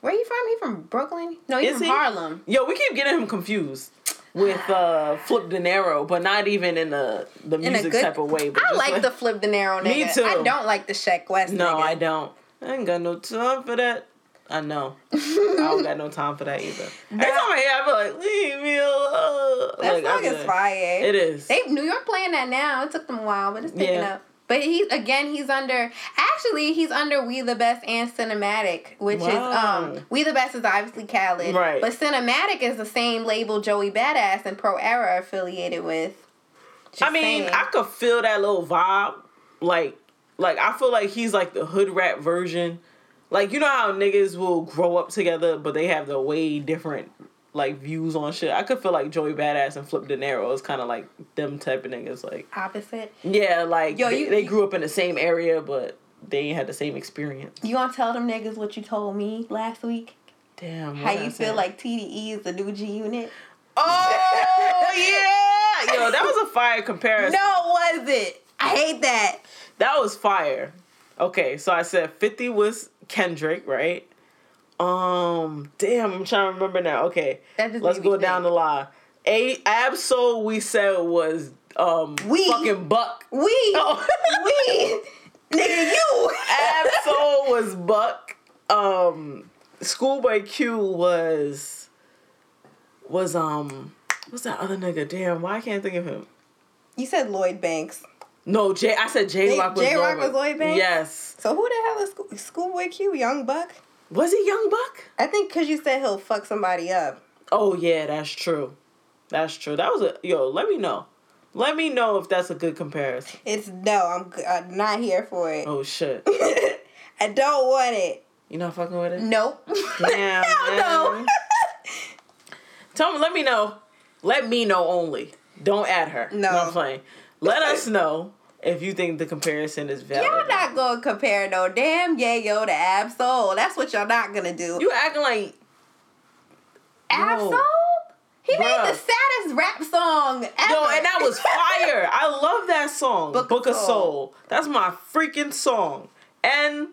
Where you from? He from Brooklyn? No, he's from he? Harlem. Yo, we keep getting him confused with uh Flipp Dinero, but not even in the the In music good- type of way. But I just like the Flipp Dinero nigga. Me too. I don't like the Sheck Wes No, nigga. I don't. I ain't got no time for that. I know. I don't got no time for that either. Every time I hear, I be like, leave me alone. That like, song is fire. It is. They New York playing that now. It took them a while, but it's picking Yeah. up. But he's again, he's under. Actually, he's under We the Best and Cinematic, which is um We the Best is obviously Khaled, Right. But Cinematic is the same label Joey Badass and Pro Era affiliated with. Just I mean, saying. I could feel that little vibe. Like, like I feel like he's like the hood rap version. Like you know how niggas will grow up together, but they have the way different like views on shit. I could feel like Joey Badass and Flipp Dinero is kind of like them type of niggas. Like, opposite. yeah, like Yo, they, you- they grew up in the same area, but they ain't had the same experience. You gonna tell them niggas what you told me last week? Damn. How I you said. feel like TDE is the new G Unit? Oh yeah, yo, that was a fire comparison. No, was it? I hate that. That was fire. Okay, so I said 50 was Kendrick, right? Um, damn, I'm trying to remember now. Okay, let's go down the line. A Ab-Soul we said was um We. fucking Buck. We, Oh. we, nigga, you. Ab-Soul was Buck. Um, Schoolboy Q was was um what's that other nigga? Damn, why I can't think of him? You said Lloyd Banks. No, J. I said Jay Rock was Jay Rock Lloyd was Lloyd Banks? Yes. So who the hell is School- Schoolboy Q? Young Buck? Was he Young Buck? I think because you said he'll fuck somebody up. Oh yeah, that's true. That's true. That was a yo. Let me know. Let me know if that's a good comparison. It's no, I'm, I'm not here for it. Oh shit. I don't want it. You not fucking with it? Nope. Damn, Hell no. Tell me, let me know. Let me know only. Don't add her. No. I'm playing. Let us know if you think the comparison is valid. Y'all not gonna compare no damn Yayo to Ab-Soul. That's what y'all not gonna do. You acting like Ab-Soul? He made the saddest rap song ever. Yo, and that was fire. I love that song. Book Book, of Soul. Soul. That's my freaking song. And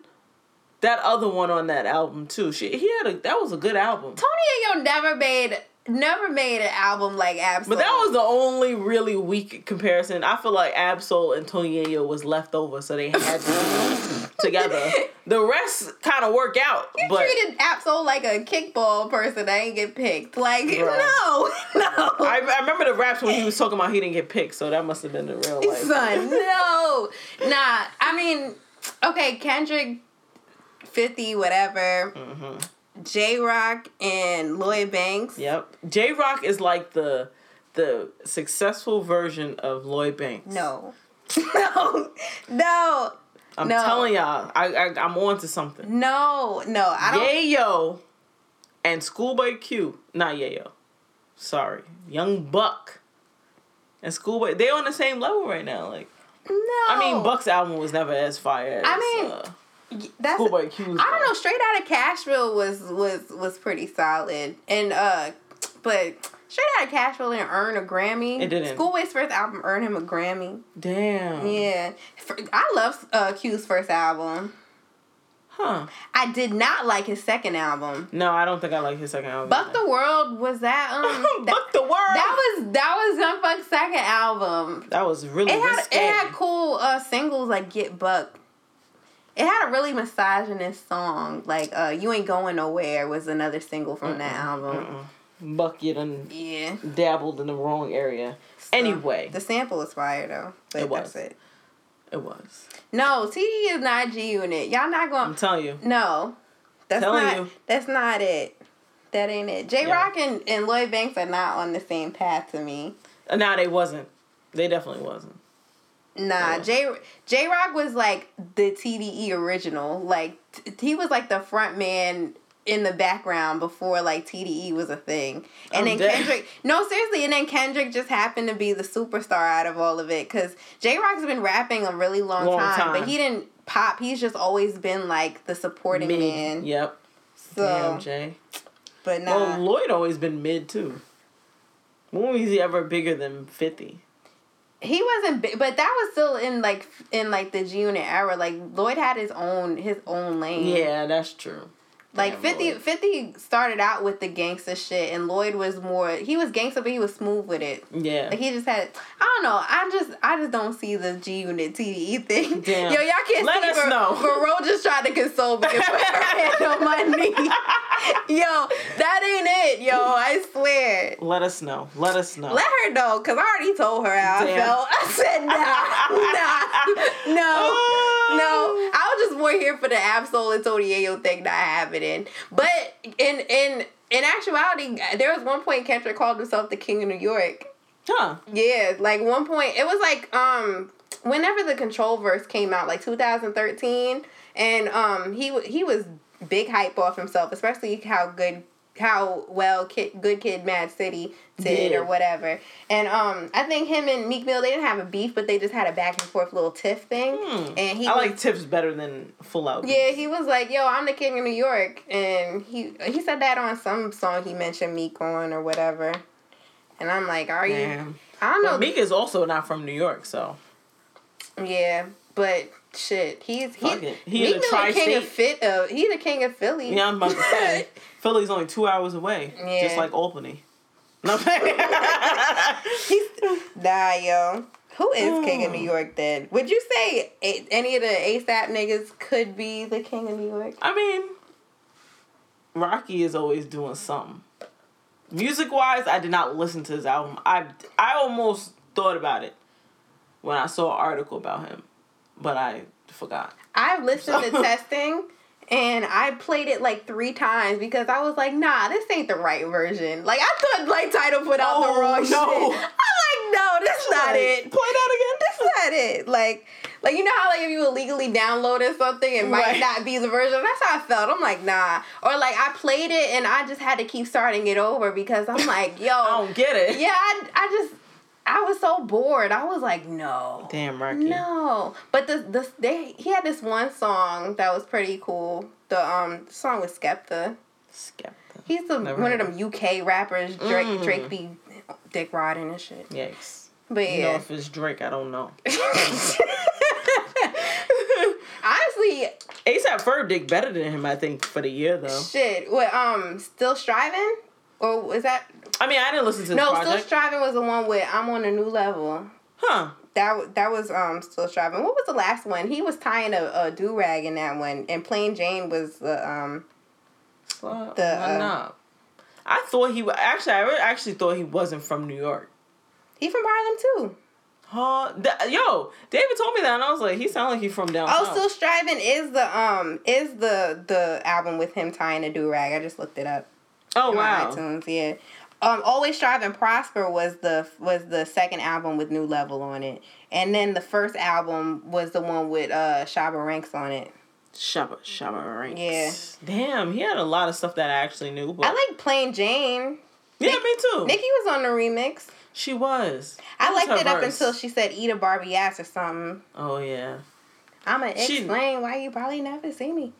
that other one on that album too. She he had a that was a good album. Tony Yayo never made never made an album like Ab-Soul. But that was the only really weak comparison. I feel like Ab-Soul and Tony Yayo was left over, so they had to be together. The rest kind of work out, You but treated Ab-Soul like a kickball person that ain't get picked. Like, Bruh. no, no. I, I remember the raps when he was talking about he didn't get picked, so that must have been the real life. Son, no. Nah, I mean, okay, Kendrick, 50, whatever. Mm-hmm. Jay Rock and Lloyd Banks. Yep, Jay Rock is like the the successful version of Lloyd Banks. No. no. No. I'm no. telling y'all, I, I I'm on to something. No. No. I don't. Yayo and Schoolboy Q, not Yayo. Sorry, Young Buck and Schoolboy. They're on the same level right now. Like, No. I mean, Buck's album was never as fire. As, I mean, uh, That's Schoolboy Q's. I don't know. Straight out of Cashville was was was pretty solid, and uh, but Straight out of Cashville didn't earn a Grammy. It didn't. Schoolboy's first album earned him a Grammy. Damn. Yeah, I love uh, Q's first album. Huh. I did not like his second album. No, I don't think I like his second album. Buck the World was that um that, Buck the world. that was that was Young Buck's second album. That was really It had risque. it had cool uh singles like Get Buck. It had a really misogynist song like uh You Ain't Going Nowhere was another single from that album. Buck, you done Yeah. dabbled in the wrong area. So, Anyway, the sample was fire though. But It was. that's it. it was. No, TD is not G Unit. Y'all not going. I'm telling you. No, that's Telling not. you. That's not it. That ain't it. J Yeah. Rock and, and Lloyd Banks are not on the same path to me. Uh, Nah, they wasn't. They definitely wasn't. Nah, Oh. J Jay Rock was like the TDE original. Like t- he was like the front man in the background before like TDE was a thing. And I'm then dead. Kendrick, no seriously, and then Kendrick just happened to be the superstar out of all of it because Jay Rock's been rapping a really long, Long time, time. but he didn't pop. He's just always been like the supporting Mid. man. Yep. So, Damn, Jay. but nah. Well, Lloyd always been mid too. When was he ever bigger than fifty? He wasn't, big, but that was still in like in like the G Unit era. Like Lloyd had his own his own lane. Yeah, that's true. Like Damn, 50, Lloyd. 50 started out with the gangster shit, and Lloyd was more. He was gangster, but he was smooth with it. Yeah. Like he just had. I don't know. I just I just don't see the G Unit TDE thing. Damn. Yo, y'all can't Let see. us but, know. Ro just tried to console me and put her hand on my knee. yo, that ain't it. Yo, I swear. Let us know. Let us know. Let her know, cause I already told her how Damn. I felt. I said nah, nah, no. No, oh. I was just more here for the Ab-Soul and Tony Yayo thing not happening. But in in in actuality, there was one point Kendrick called himself the King of New York. Huh. Yeah, like one point it was like um whenever the Control verse came out, like 2013, and um he he was big hype off himself, especially how good how well kid, good kid Mad City did Yeah. or whatever. And um I think him and Meek Mill they didn't have a beef, but they just had a back and forth little tiff thing. Hmm. And he I was, like tips better than full out. yeah, he was like, "Yo, I'm the king of New York," and he he said that on some song he mentioned Meek on or whatever. And I'm like, "Are you?" I don't know. But Meek is also not from New York, so Yeah, but shit, he's he, Fuck it. He Meek the Mill the king of fit. Uh, he the king of Philly. yeah, I'm about to say Philly's only two hours away, Yeah. just like Albany. No, He's nah, yo. Who is king of New York then? Would you say a, any of the ASAP niggas could be the king of New York? I mean, Rocky is always doing something. Music wise, I did not listen to his album. I I almost thought about it when I saw an article about him, but I forgot. I've listened to testing. And I played it like three times because I was like, nah, this ain't the right version. Like I thought like title put out the Oh, wrong no. shit. I'm like, no, that's not Like, it. Play that again. That's not it. Like, Like you know how like if you illegally downloaded something, it might Right. not be the version. That's how I felt. I'm like, nah. Or like I played it and I just had to keep starting it over because I'm like, yo, I don't get it. yeah, I, I just I was so bored. I was like, no. Damn, Rocky. No, but the the they he had this one song that was pretty cool. The um song with Skepta. Skepta. He's the Never one of them UK rappers. Drake Mm. Drake be dick riding and shit. Yikes. But You know yeah, if it's Drake, I don't know. honestly, ASAP Ferg did better than him, I think, for the year though. shit. What um, still striving? Or was that I mean, I didn't listen to no? Still striving was the one with I'm on a new level. huh. That that was um still striving. What was the last one? He was tying a, a do rag in that one, and Plain Jane was the um Well, The, why uh. I thought he wa- actually. I really actually thought he wasn't from New York. he from Harlem too. Huh? Th- yo, David told me that, and I was like, he sounded like he's from downtown. Oh, still striving is the um is the the album with him tying a do rag. I just looked it up. oh on wow. iTunes, yeah. Um, Always Strive and Prosper was the was the second album with New Level on it, and then the first album was the one with uh Shabba Ranks on it. Shabba Shabba Ranks. Yeah. Damn, he had a lot of stuff that I actually knew. But I like Plain Jane. yeah, me too. Nicki was on the remix. she was. I was liked her it up until she said "Eat a Barbie ass" or something. Oh yeah. I'ma She- explain why you probably never see me.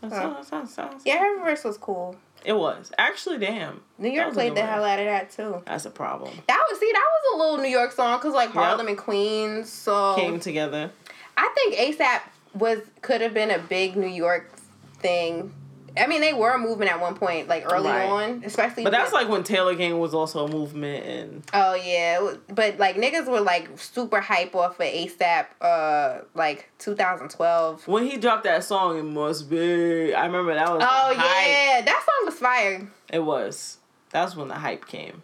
That's Huh. that's- that's- that's- Yeah, her verse was cool. It was actually damn. New York played the hell out of that too. That's a problem. That was see, that was a little New York song because like Harlem and Queens. So Came together. I think ASAP was could have been a big New York thing. I mean, they were a movement at one point, like early Right. on, especially. But that's with- like when Taylor Gang was also a movement, and Oh yeah, was- but like niggas were like super hype off of ASAP, uh, like 2012. when he dropped that song, it must be. I remember that was. Oh hype. yeah, that song was fire. It was. That's when the hype came.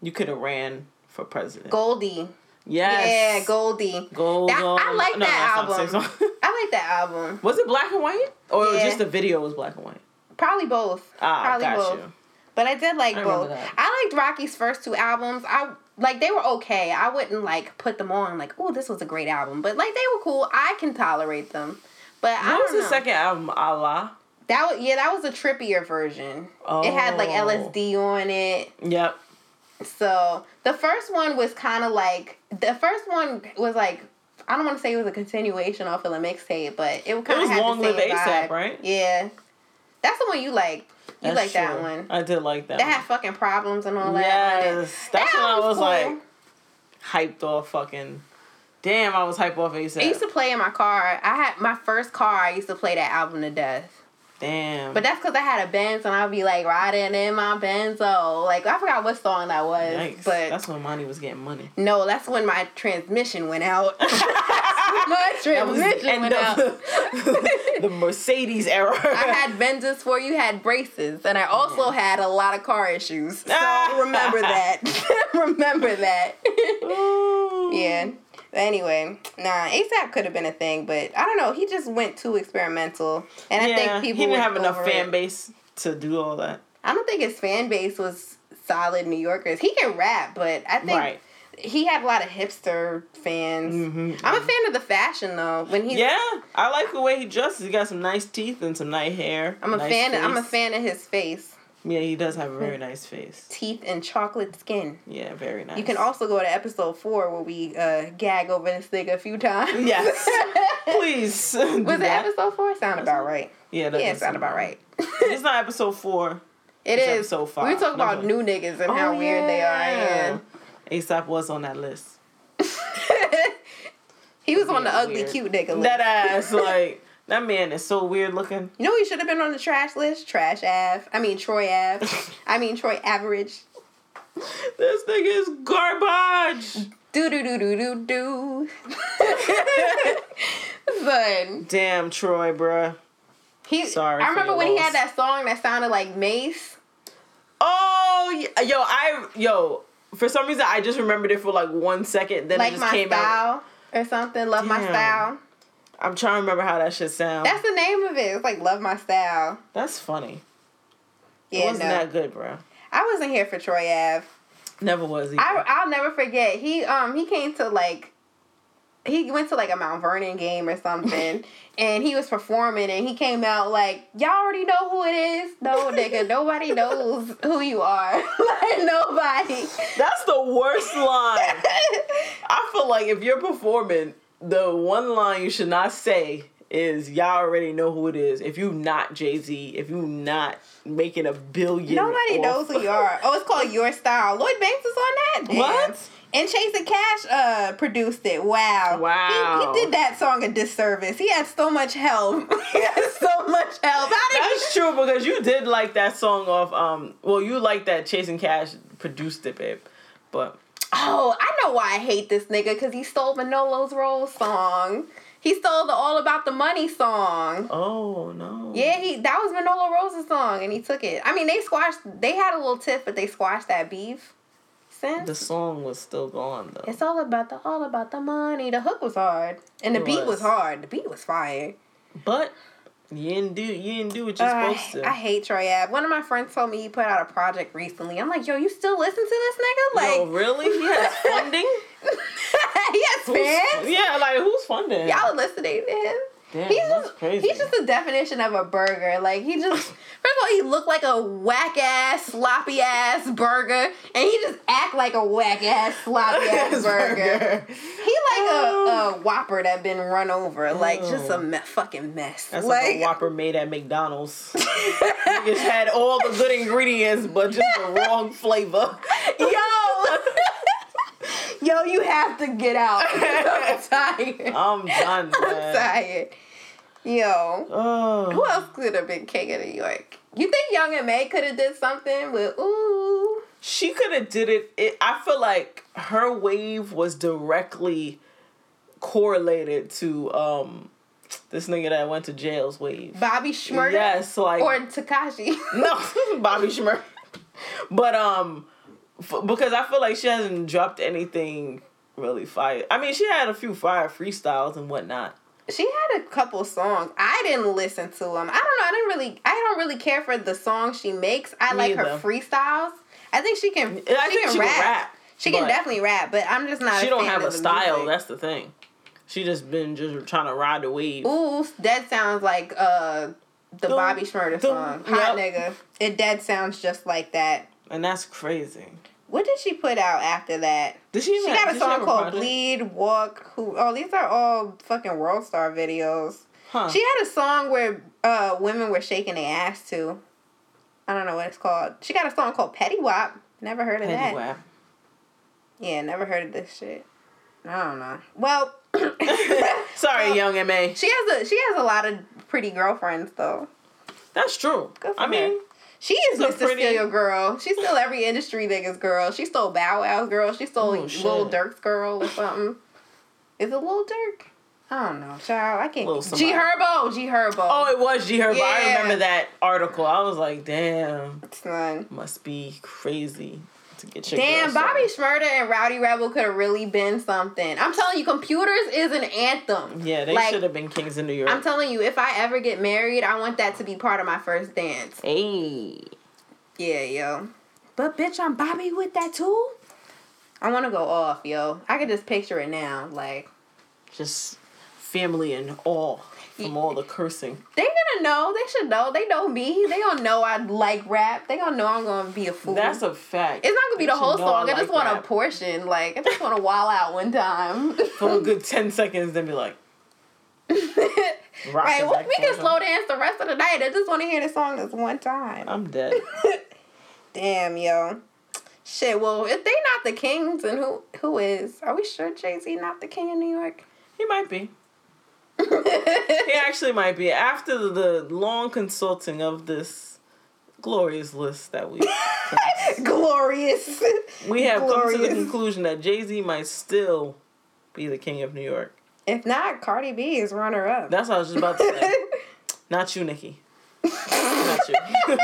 You could have ran for president. Goldie, yes. yeah, Goldie. Gold. That- I like no, that that's not the album. I like that album. was it black and white, or Yeah. just the video was black and white? Probably both. Ah, Probably got both. you. But I did like I both. that. I liked Rocky's first two albums. I like they were okay. I wouldn't like put them on like, oh, this was a great album. But like they were cool. I can tolerate them. But I What don't was the know. second album? Allah. That was yeah, that was a trippier version. It had like Oh. LSD on it. Yep. So the first one was kind of like the first one was like I don't want to say it was a continuation off of the mixtape, but it was kind of had Long the same Live vibe. right? Yeah, that's the one you like. You like that one. I did like that. That one. had fucking problems and all that. on. Yes, that's That when I was cool. like hyped off fucking. Damn, I was hyped off ASAP. I used to play in my car. I had my first car. I used to play that album to death. Damn. But that's because I had a Benz and I'd be like riding in my Benzo. Like I forgot what song that was. Yikes. But that's when Monty was getting money. no, that's when my transmission went out. my That was the transmission went out. the, the Mercedes era. I had Benzes for you had braces, and I also had a lot of car issues. So remember that. remember that. Yeah. But anyway, nah, ASAP could have been a thing, but I don't know. He just went too experimental, and I Yeah, think people he didn't have enough fan it. base to do all that. I don't think his fan base was solid New Yorkers. He can rap, but I think Right. he had a lot of hipster fans. Mhm. I'm a fan of the fashion though. When he Yeah, I like the way he dresses. He got some nice teeth and some nice hair. I'm a nice fan. I'm a fan of his face, Yeah, he does have a very nice face. teeth, and chocolate skin. Yeah, very nice. You can also go to episode four where we uh, gag over this nigga a few times. Yes. Please. Was it episode four? Sound about right. Yeah, that Yeah, sound about right. It's not episode four. It It's is. episode We five. talk about new niggas and how Oh, weird they are. Yeah. ASAP was on that list. he was on the ugly weird. cute nigga list. That ass, like that man is so weird looking. You know he should have been on the trash list? Trash Ave. I mean Troy Ave. I mean Troy Average. This nigga is garbage. Do do do do do do. Son. Damn, Troy, bruh. He Sorry I remember when he loss. had that song that sounded like Mase. Oh, yo, I yo. For some reason, I just remembered it for like one second. Then it like just my came out. style or something. Love my Damn. style. I'm trying to remember how that shit sound. That's the name of it. It's like love my style. That's funny. it Yeah, wasn't no. that good, bro. I wasn't here for Troy Ave. Never was either. I I'll never forget. He um he came to like he went to like a Mount Vernon game or something, and he was performing, and he came out like, "Y'all already know who it is." No, nigga, nobody knows who you are. like nobody. That's the worst line. I feel like if you're performing, the one line you should not say is y'all already know who it is. If you not Jay Z, if you not making a billion, Nobody off- knows who you are. Oh, it's called Your Style. Lloyd Banks is on that. Damn. What? And Chasing Cash uh produced it. Wow. Wow. He, he did that song a disservice. He had so much help. he had so much help. That's true because you did like that song off. Um, well, you like that Chasing Cash produced it, babe. But Oh, I know why I hate this nigga because he stole Manolo's Rose song. He stole the All About the Money song. oh no. Yeah, he that was Manolo Rose's song, and he took it. I mean, they squashed. They had a little tiff, but they squashed that beef. Since The song was still gone though. it's all about the all about the money. The hook was hard, and the It beat was. was. hard. The beat was fire. But you didn't do you didn't do what you're Uh, supposed to. I hate Troy Ave. One of my friends told me he put out a project recently. I'm like, yo, you still listen to this nigga? Like, Yo, really? He has funding? he has fans. yeah, like who's funding? Y'all listening to him? Damn, he's that's just crazy. he's just the definition of a burger. Like he just first of all he looked like a whack ass sloppy ass burger, and he just act like a whack ass sloppy ass burger. He like a, a oh. Whopper that been run over, like just a Oh. me- fucking mess. That's like, a Whopper made at McDonald's. Niggas had all the good ingredients, but just the wrong flavor. yo, yo, you have to get out. I'm tired. I'm done, I'm tired. Yo. Who Oh. else could have been king of New York? You think Young M.A could have did something with ooh? She could have did it. it. I feel like her wave was directly correlated to um this nigga that went to jail's wave. Bobby Shmurda Yes, like or Tekashi? No, Bobby Shmurda. But um, f- because I feel like she hasn't dropped anything really fire. I mean, she had a few fire freestyles and whatnot. she had a couple songs. I didn't listen to them. I don't know. I didn't really. I don't really care for the songs she makes. I like her freestyles. I think she can. I she think can she rap. can rap. She can definitely rap, but I'm just not. She don't have a style. music. That's the thing. She just been just trying to ride the wave. Ooh, that sounds like uh the Bobby Shmurda dum, song. Hot yep. nigga. It dead sounds just like that. And that's crazy. What did she put out after that? Did she? She got a song called project? Bleed, Walk, Who Oh, these are all fucking World Star videos. Huh. She had a song where uh women were shaking their ass to. I don't know what it's called. She got a song called Petty Wop. Never heard of Petty that. Wap. Yeah, never heard of this shit. I don't know. Well, Sorry, Well, Young M.A. she has a she has a lot of pretty girlfriends though. That's true. Good for I her. mean, She is Mr. pretty- Steal Girl. She's still every industry nigga's girl. She stole Bow Wow's girl. She stole Oh. Lil Durk's girl or something. Is it Lil Durk? I don't know, child. I can't. G. Herbo. G Herbo. oh, it was G Herbo. Yeah. I remember that article. I was like, damn, It's son. must be crazy to get your Damn, Bobby. Shmurda and Rowdy Rebel could have really been something. I'm telling you, computers is an anthem. Yeah, they Like, should have been kings in New York. I'm telling you, if I ever get married, I want that to be part of my first dance. hey. Yeah, yo. But bitch, I'm Bobby with that too. I want to go off, yo. I can just picture it now. Like just family and awe from all the cursing. they gonna know. They should know. They know me. They gonna know I like rap. They gonna know I'm gonna be a fool. That's a fact. it's not gonna be They the whole song. I, like just want a portion. Like I just want to wall out one time. for a good ten seconds, then be like, right. Well, we can slow dance the rest of the night. I just want to hear the song this one time. I'm dead. Damn, yo. Shit. Well, if they not the kings, then who who is? Are we sure Jay Z not the king of New York? He might be. He actually might be. After the, the long consulting of this glorious list that we Glorious. we have come to the conclusion that Jay Z might still be the king of New York. If not, Cardi B is runner up. That's what I was just about to say. Not you, Nicki. Not you.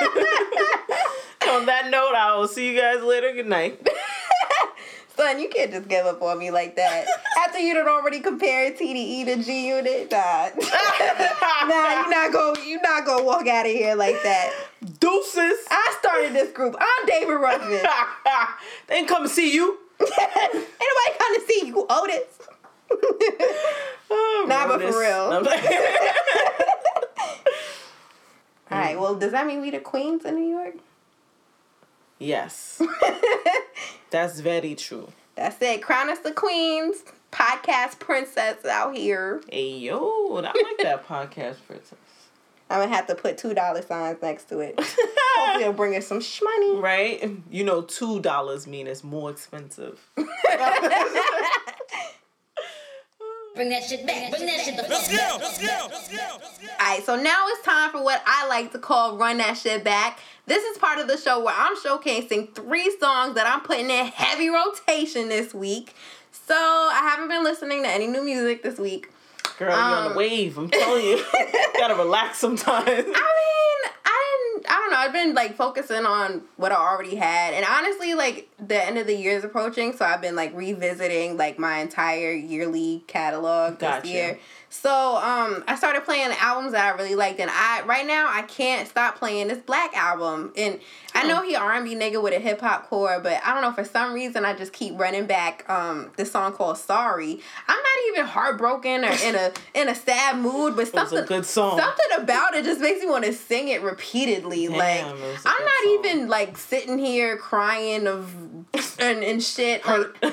On that note, I will see you guys later. Good night. Son, you can't just give up on me like that. After you done already compared TDE to G Unit, nah. nah, you not go you not gonna walk out of here like that. Deuces. I started this group. I'm David Ruffin. they didn't come to see you. Ain't nobody come to see you, Otis. Oh, nah, but for real. All right. Well, does that mean we the queens in New York? Yes, that's very true. That's it. Crown us the queens. Podcast princess out here. Hey yo, I like that podcast princess. I'm gonna have to put two dollar signs next to it. Hopefully, it'll bring us some shmoney. Right? You know, two dollars mean it's more expensive. Bring that shit back. Bring that shit the fuck back. All right, so now it's time for what I like to call run that shit back. This is part of the show where I'm showcasing three songs that I'm putting in heavy rotation this week. So I haven't been listening to any new music this week. Girl, you're on Um, the wave. I'm telling you, gotta relax sometimes. I mean, I don't know. I've been like focusing on what I already had, and honestly, like the end of the year is approaching, so I've been like revisiting like my entire yearly catalog Gotcha. this year. So um, I started playing the albums that I really liked, and I right now I can't stop playing this 6lack album. And I know he R and B nigga with a hip hop core, but I don't know for some reason I just keep running back um this song called Sorry. Not even heartbroken or in a in a sad mood, but something a good song. something about it just makes me want to sing it repeatedly. Damn, like it I'm not song. even like sitting here crying of and, and shit. Like I,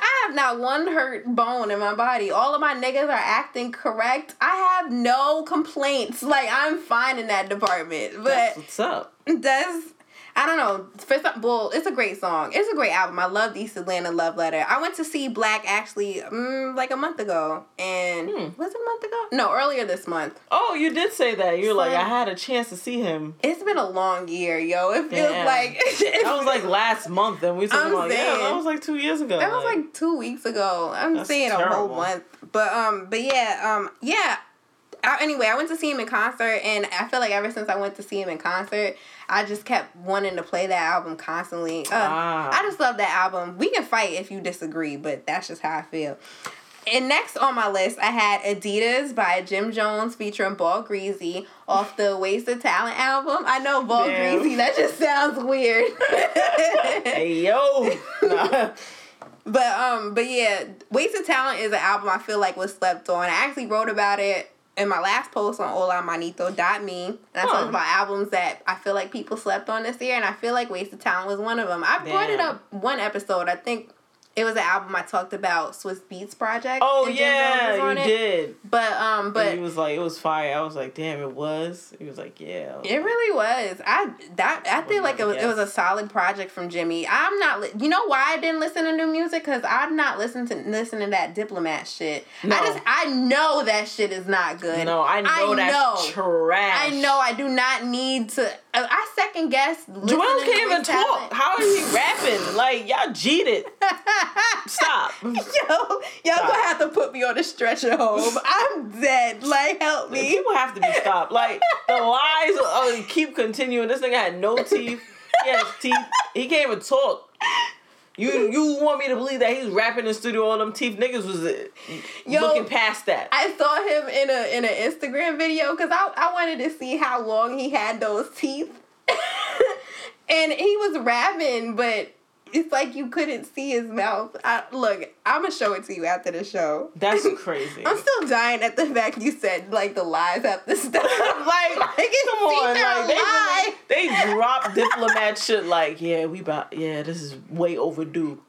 I have not one hurt bone in my body. All of my niggas are acting correct. I have no complaints. Like I'm fine in that department. But That's what's up. that's I don't know. For some, well, it's a great song. It's a great album. I love East Atlanta Love Letter. I went to see 6lack actually mm, like a month ago, and Hmm. was it a month ago? No, earlier this month. Oh, you did say that. You're like, I had a chance to see him. It's been a long year, yo. It feels Damn. like That was like last month, and we talking about yeah, that was like two years ago. that was like two weeks ago. I'm saying a whole month, but um, but yeah, um, yeah. I, anyway, I went to see him in concert, and I feel like ever since I went to see him in concert, I just kept wanting to play that album constantly. Uh, Ah. I just love that album. We can fight if you disagree, but that's just how I feel. And next on my list, I had Adidas by Jim Jones featuring Ball Greezy off the Wasted Talent album. I know Ball Damn. Greezy, that just sounds weird. hey yo. Nah. But um, but yeah, Wasted Talent is an album I feel like was slept on. I actually wrote about it in my last post on olamanito.me. And I Huh. talked about albums that I feel like people slept on this year, and I feel like Wasted Talent was one of them. I brought it up one episode. I think it was an album I talked about Swizz Beatz Project. Oh and was yeah, you it. did. But um, But but he was like, it was fire. I was like, damn, it was. He was like, yeah. It really was. I that I feel like it was, it was a solid project from Jimmy. I'm not. Li- you know why I didn't listen to new music? Cause I'm not listening to listening to that diplomat shit. No. I just I know that shit is not good. No, I know that's know. trash. I know. I do not need to. I, I second guess. Joel can't even talk. How is he rapping? Like y'all cheated. Stop. Yo, y'all gonna have to put me on a stretcher home. I'm dead. Like, help me. People have to be stopped. Like the lies uh, keep continuing. This nigga had no teeth. He has teeth. He can't even talk. You you want me to believe that he's rapping in the studio? All them teeth niggas was uh, Yo, looking past that. I saw him in a in an Instagram video because I, I wanted to see how long he had those teeth. and he was rapping, but it's like you couldn't see his mouth. I, look, I'm gonna show it to you after the show. That's crazy. I'm still dying at the fact you said like the lies have to stop. like, like it's Come on, like they, lie. really, they drop diplomat shit like, yeah, we about yeah, this is way overdue.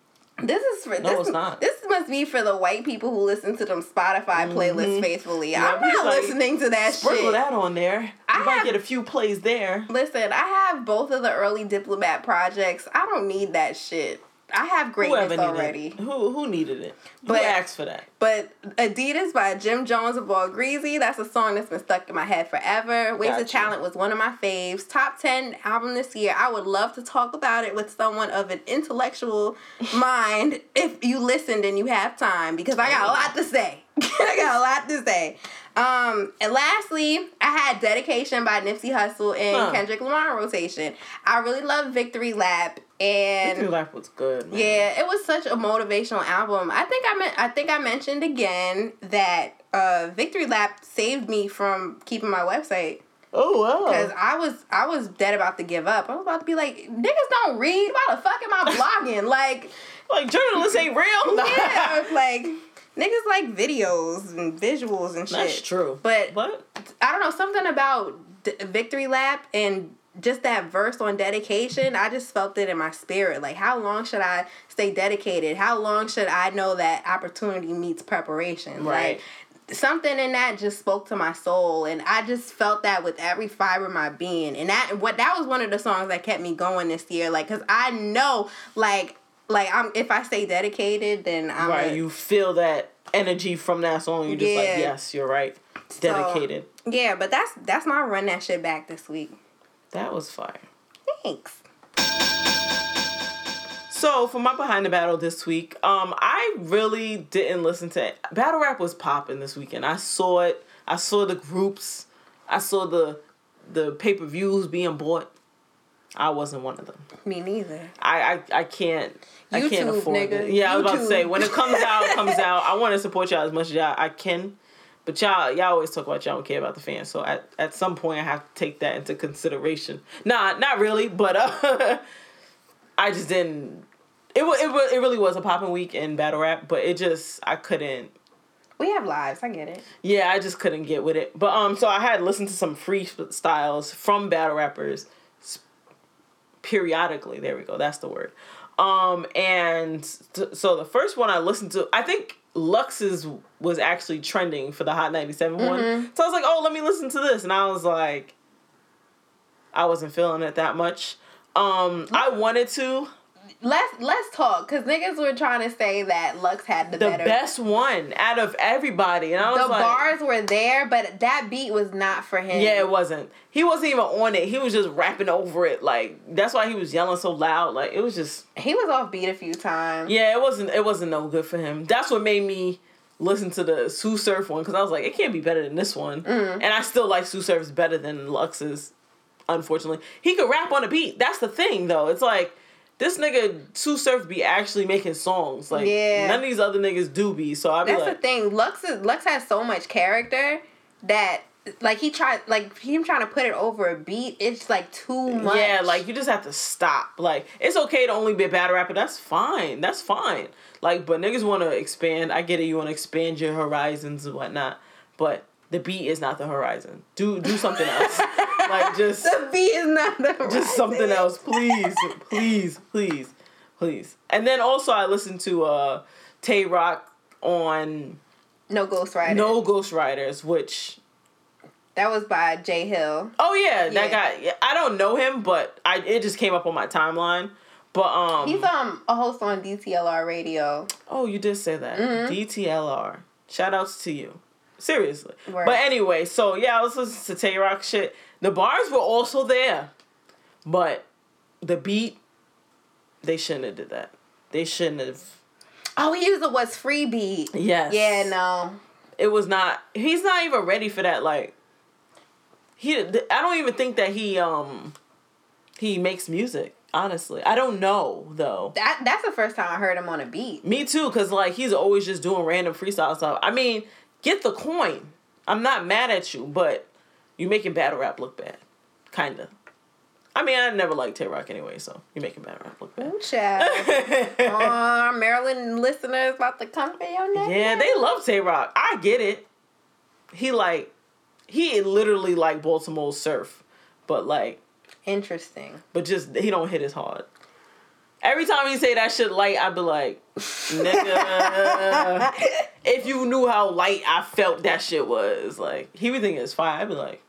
This is for No, this, it's not. This must be for the white people who listen to them Spotify playlists mm-hmm. faithfully. Yeah, I'm not like, listening to that Sprinkle shit. that on there. You I might have- get a few plays there. Listen, I have both of the early diplomat projects. I don't need that shit. I have greatness Whoever already. it. Who who needed it? But- who asked for that? But Adidas by Jim Jones of All Greezy, that's a song that's been stuck in my head forever. Wasted Gotcha. Talent was one of my faves. Top 10 album this year. I would love to talk about it with someone of an intellectual mind if you listened and you have time because I got a lot to say. I got a lot to say. Um, and lastly, I had Dedication by Nipsey Hussle and Huh. Kendrick Lamar rotation. I really love Victory Lap and Victory Lap was good. Man. yeah, it was such a motivational album. I think I meant I think I mentioned again that uh, Victory Lap saved me from keeping my website Oh wow. because I was I was dead about to give up. I was about to be like, niggas don't read. Why the fuck am I blogging? like, like journalists ain't real. yeah, I was like Niggas like videos and visuals and shit. That's true. But What? I don't know something about D- Victory Lap and just that verse on dedication. I just felt it in my spirit. Like, how long should I stay dedicated? How long should I know that opportunity meets preparation? Right. Like, something in that just spoke to my soul, and I just felt that with every fiber of my being. And that what that was one of the songs that kept me going this year. Like, cause I know, like. Like I'm, if I stay dedicated, then I'm right. a- You feel that energy from that song. You're just like, yes, you're right. so- Dedicated. yeah, but that's that's my run that shit back this week. that was fire. Thanks. So for my behind the battle this week, um, I really didn't listen to it. Battle rap was popping this weekend. I saw it. I saw the groups. I saw the the pay per views being bought. I wasn't one of them. Me neither. I I, I can't. I can't afford nigga. it. Yeah, I was about to say when it comes out, it comes out. I want to support y'all as much as y'all, I can, but y'all y'all always talk about y'all don't care about the fans. So at at some point, I have to take that into consideration. Nah, not really, but uh, I just didn't. It wa- it it really was a popping week in battle rap, but it just I couldn't. We have lives. I get it. Yeah, I just couldn't get with it. But um, so I had listened to some freestyles from battle rappers periodically. There we go. That's the word. Um, and t- so the first one I listened to, I think Lux's was actually trending for the Hot 97 one. So I was like, oh, let me listen to this. And I was like, I wasn't feeling it that much. Um, I wanted to. Let's let's talk because niggas were trying to say that Lux had the, The better. best one out of everybody. And I was The like, bars were there, but that beat was not for him. Yeah, it wasn't. He wasn't even on it. He was just rapping over it. Like that's why he was yelling so loud. Like it was just he was off beat a few times. yeah, it wasn't it wasn't no good for him. That's what made me listen to the Tsu Surf one because I was like, it can't be better than this one. Mm. And I still like Tsu Surf's better than Lux's. Unfortunately, he could rap on a beat. That's the thing, though. It's like this nigga Tsu Surf be actually making songs. Like Yeah. none of these other niggas do be. So I be That's like, the thing. Lux is Lux has so much character that like he tried like him trying to put it over a beat. It's like too much. Yeah, like you just have to stop. Like it's okay to only be a battle rapper. That's fine. That's fine. Like, but niggas want to expand. I get it. You want to expand your horizons and whatnot. But the beat is not the horizon. Do do something else. like just the beat is not the horizon. just something else, please, please, please, please. And then also I listened to uh Tay Roc on No Ghost Rider. No Ghost Riders, which That was by Jay Hill. oh yeah, that guy. yeah, I don't know him, but I it just came up on my timeline. But um, He's um a host on DTLR radio. Oh, you did say that. Mm-hmm. DTLR. Shout outs to you. Seriously. Word. But anyway, so yeah, I was listening to Tay Roc shit. The bars were also there. But the beat, they shouldn't have did that. They shouldn't have. Oh, he used the what's free beat. Yes. Yeah, no. It was not. He's not even ready for that. Like, he. I don't even think that he um, he makes music. Honestly, I don't know though. That that's the first time I heard him on a beat. Me too, cause like he's always just doing random freestyle stuff. I mean, get the coin. I'm not mad at you, but you're making battle rap look bad, kinda. I mean, I never liked Tay Roc anyway, so you're making battle rap look bad. Ooh, child. Uh, Aw, Maryland listeners about to come for your neck. yeah, they love Tay Roc. I get it. He like, he literally like Baltimore surf, but like, Interesting. but just he don't hit as hard. Every time he say that shit light, I be like, nigga. if you knew how light I felt that shit was, like he would think it's fire. I'd be like,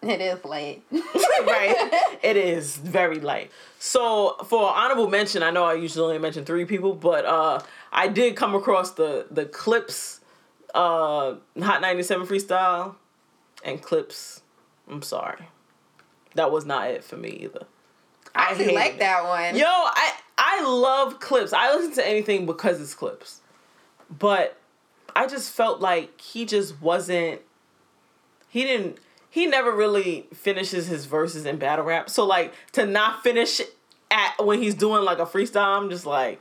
It is late. right, it is very light. So for honorable mention, I know I usually only mention three people, but uh, I did come across the the clips, uh, Hot ninety seven freestyle, and clips. I'm sorry, that was not it for me either. I actually like it. that one. Yo, I I love clips. I listen to anything because it's clips. But I just felt like he just wasn't he didn't he never really finishes his verses in battle rap. So like to not finish at when he's doing like a freestyle, I'm just like,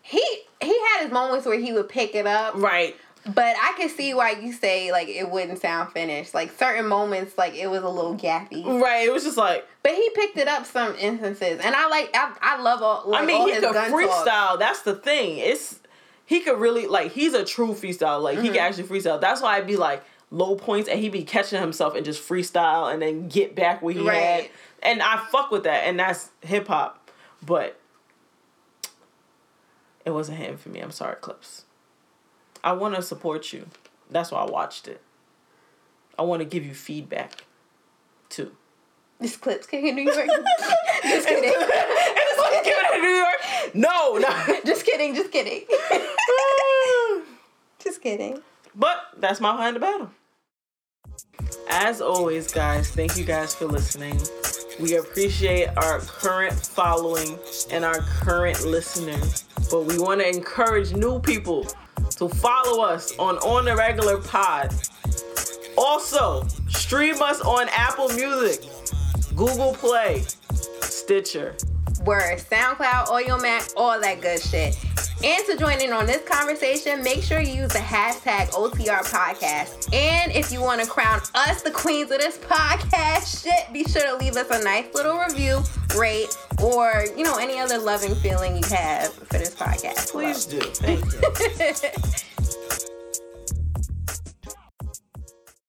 He he had his moments where he would pick it up, right. But I can see why you say like it wouldn't sound finished. Like certain moments, like it was a little gappy. Right. It was just like But he picked it up some instances, and I like I, I love all. Like, I mean all he could freestyle. talk. That's the thing. It's he could really like he's a true freestyle. Like he Mm-hmm. can actually freestyle. That's why I'd be like low points and he'd be catching himself and just freestyle and then get back where he had. And I fuck with that, and that's hip hop. But it wasn't him for me. I'm sorry, Clips. I want to support you. That's why I watched it. I want to give you feedback too. This clip's king in New York. just kidding. it's like give it to New York. No, no. Just kidding. Just kidding. just kidding. But that's my behind the battle. As always, guys, thank you guys for listening. We appreciate our current following and our current listeners, but we want to encourage new people to follow us on On the Regular Pod. Also, stream us on Apple Music, Google Play, Stitcher. Word, SoundCloud, Audiomack, all that good shit. And to join in on this conversation, make sure you use the hashtag OTR podcast. And if you want to crown us the queens of this podcast shit, be sure to leave us a nice little review, rate, or you know, any other loving feeling you have for this podcast. Please do. Thank you.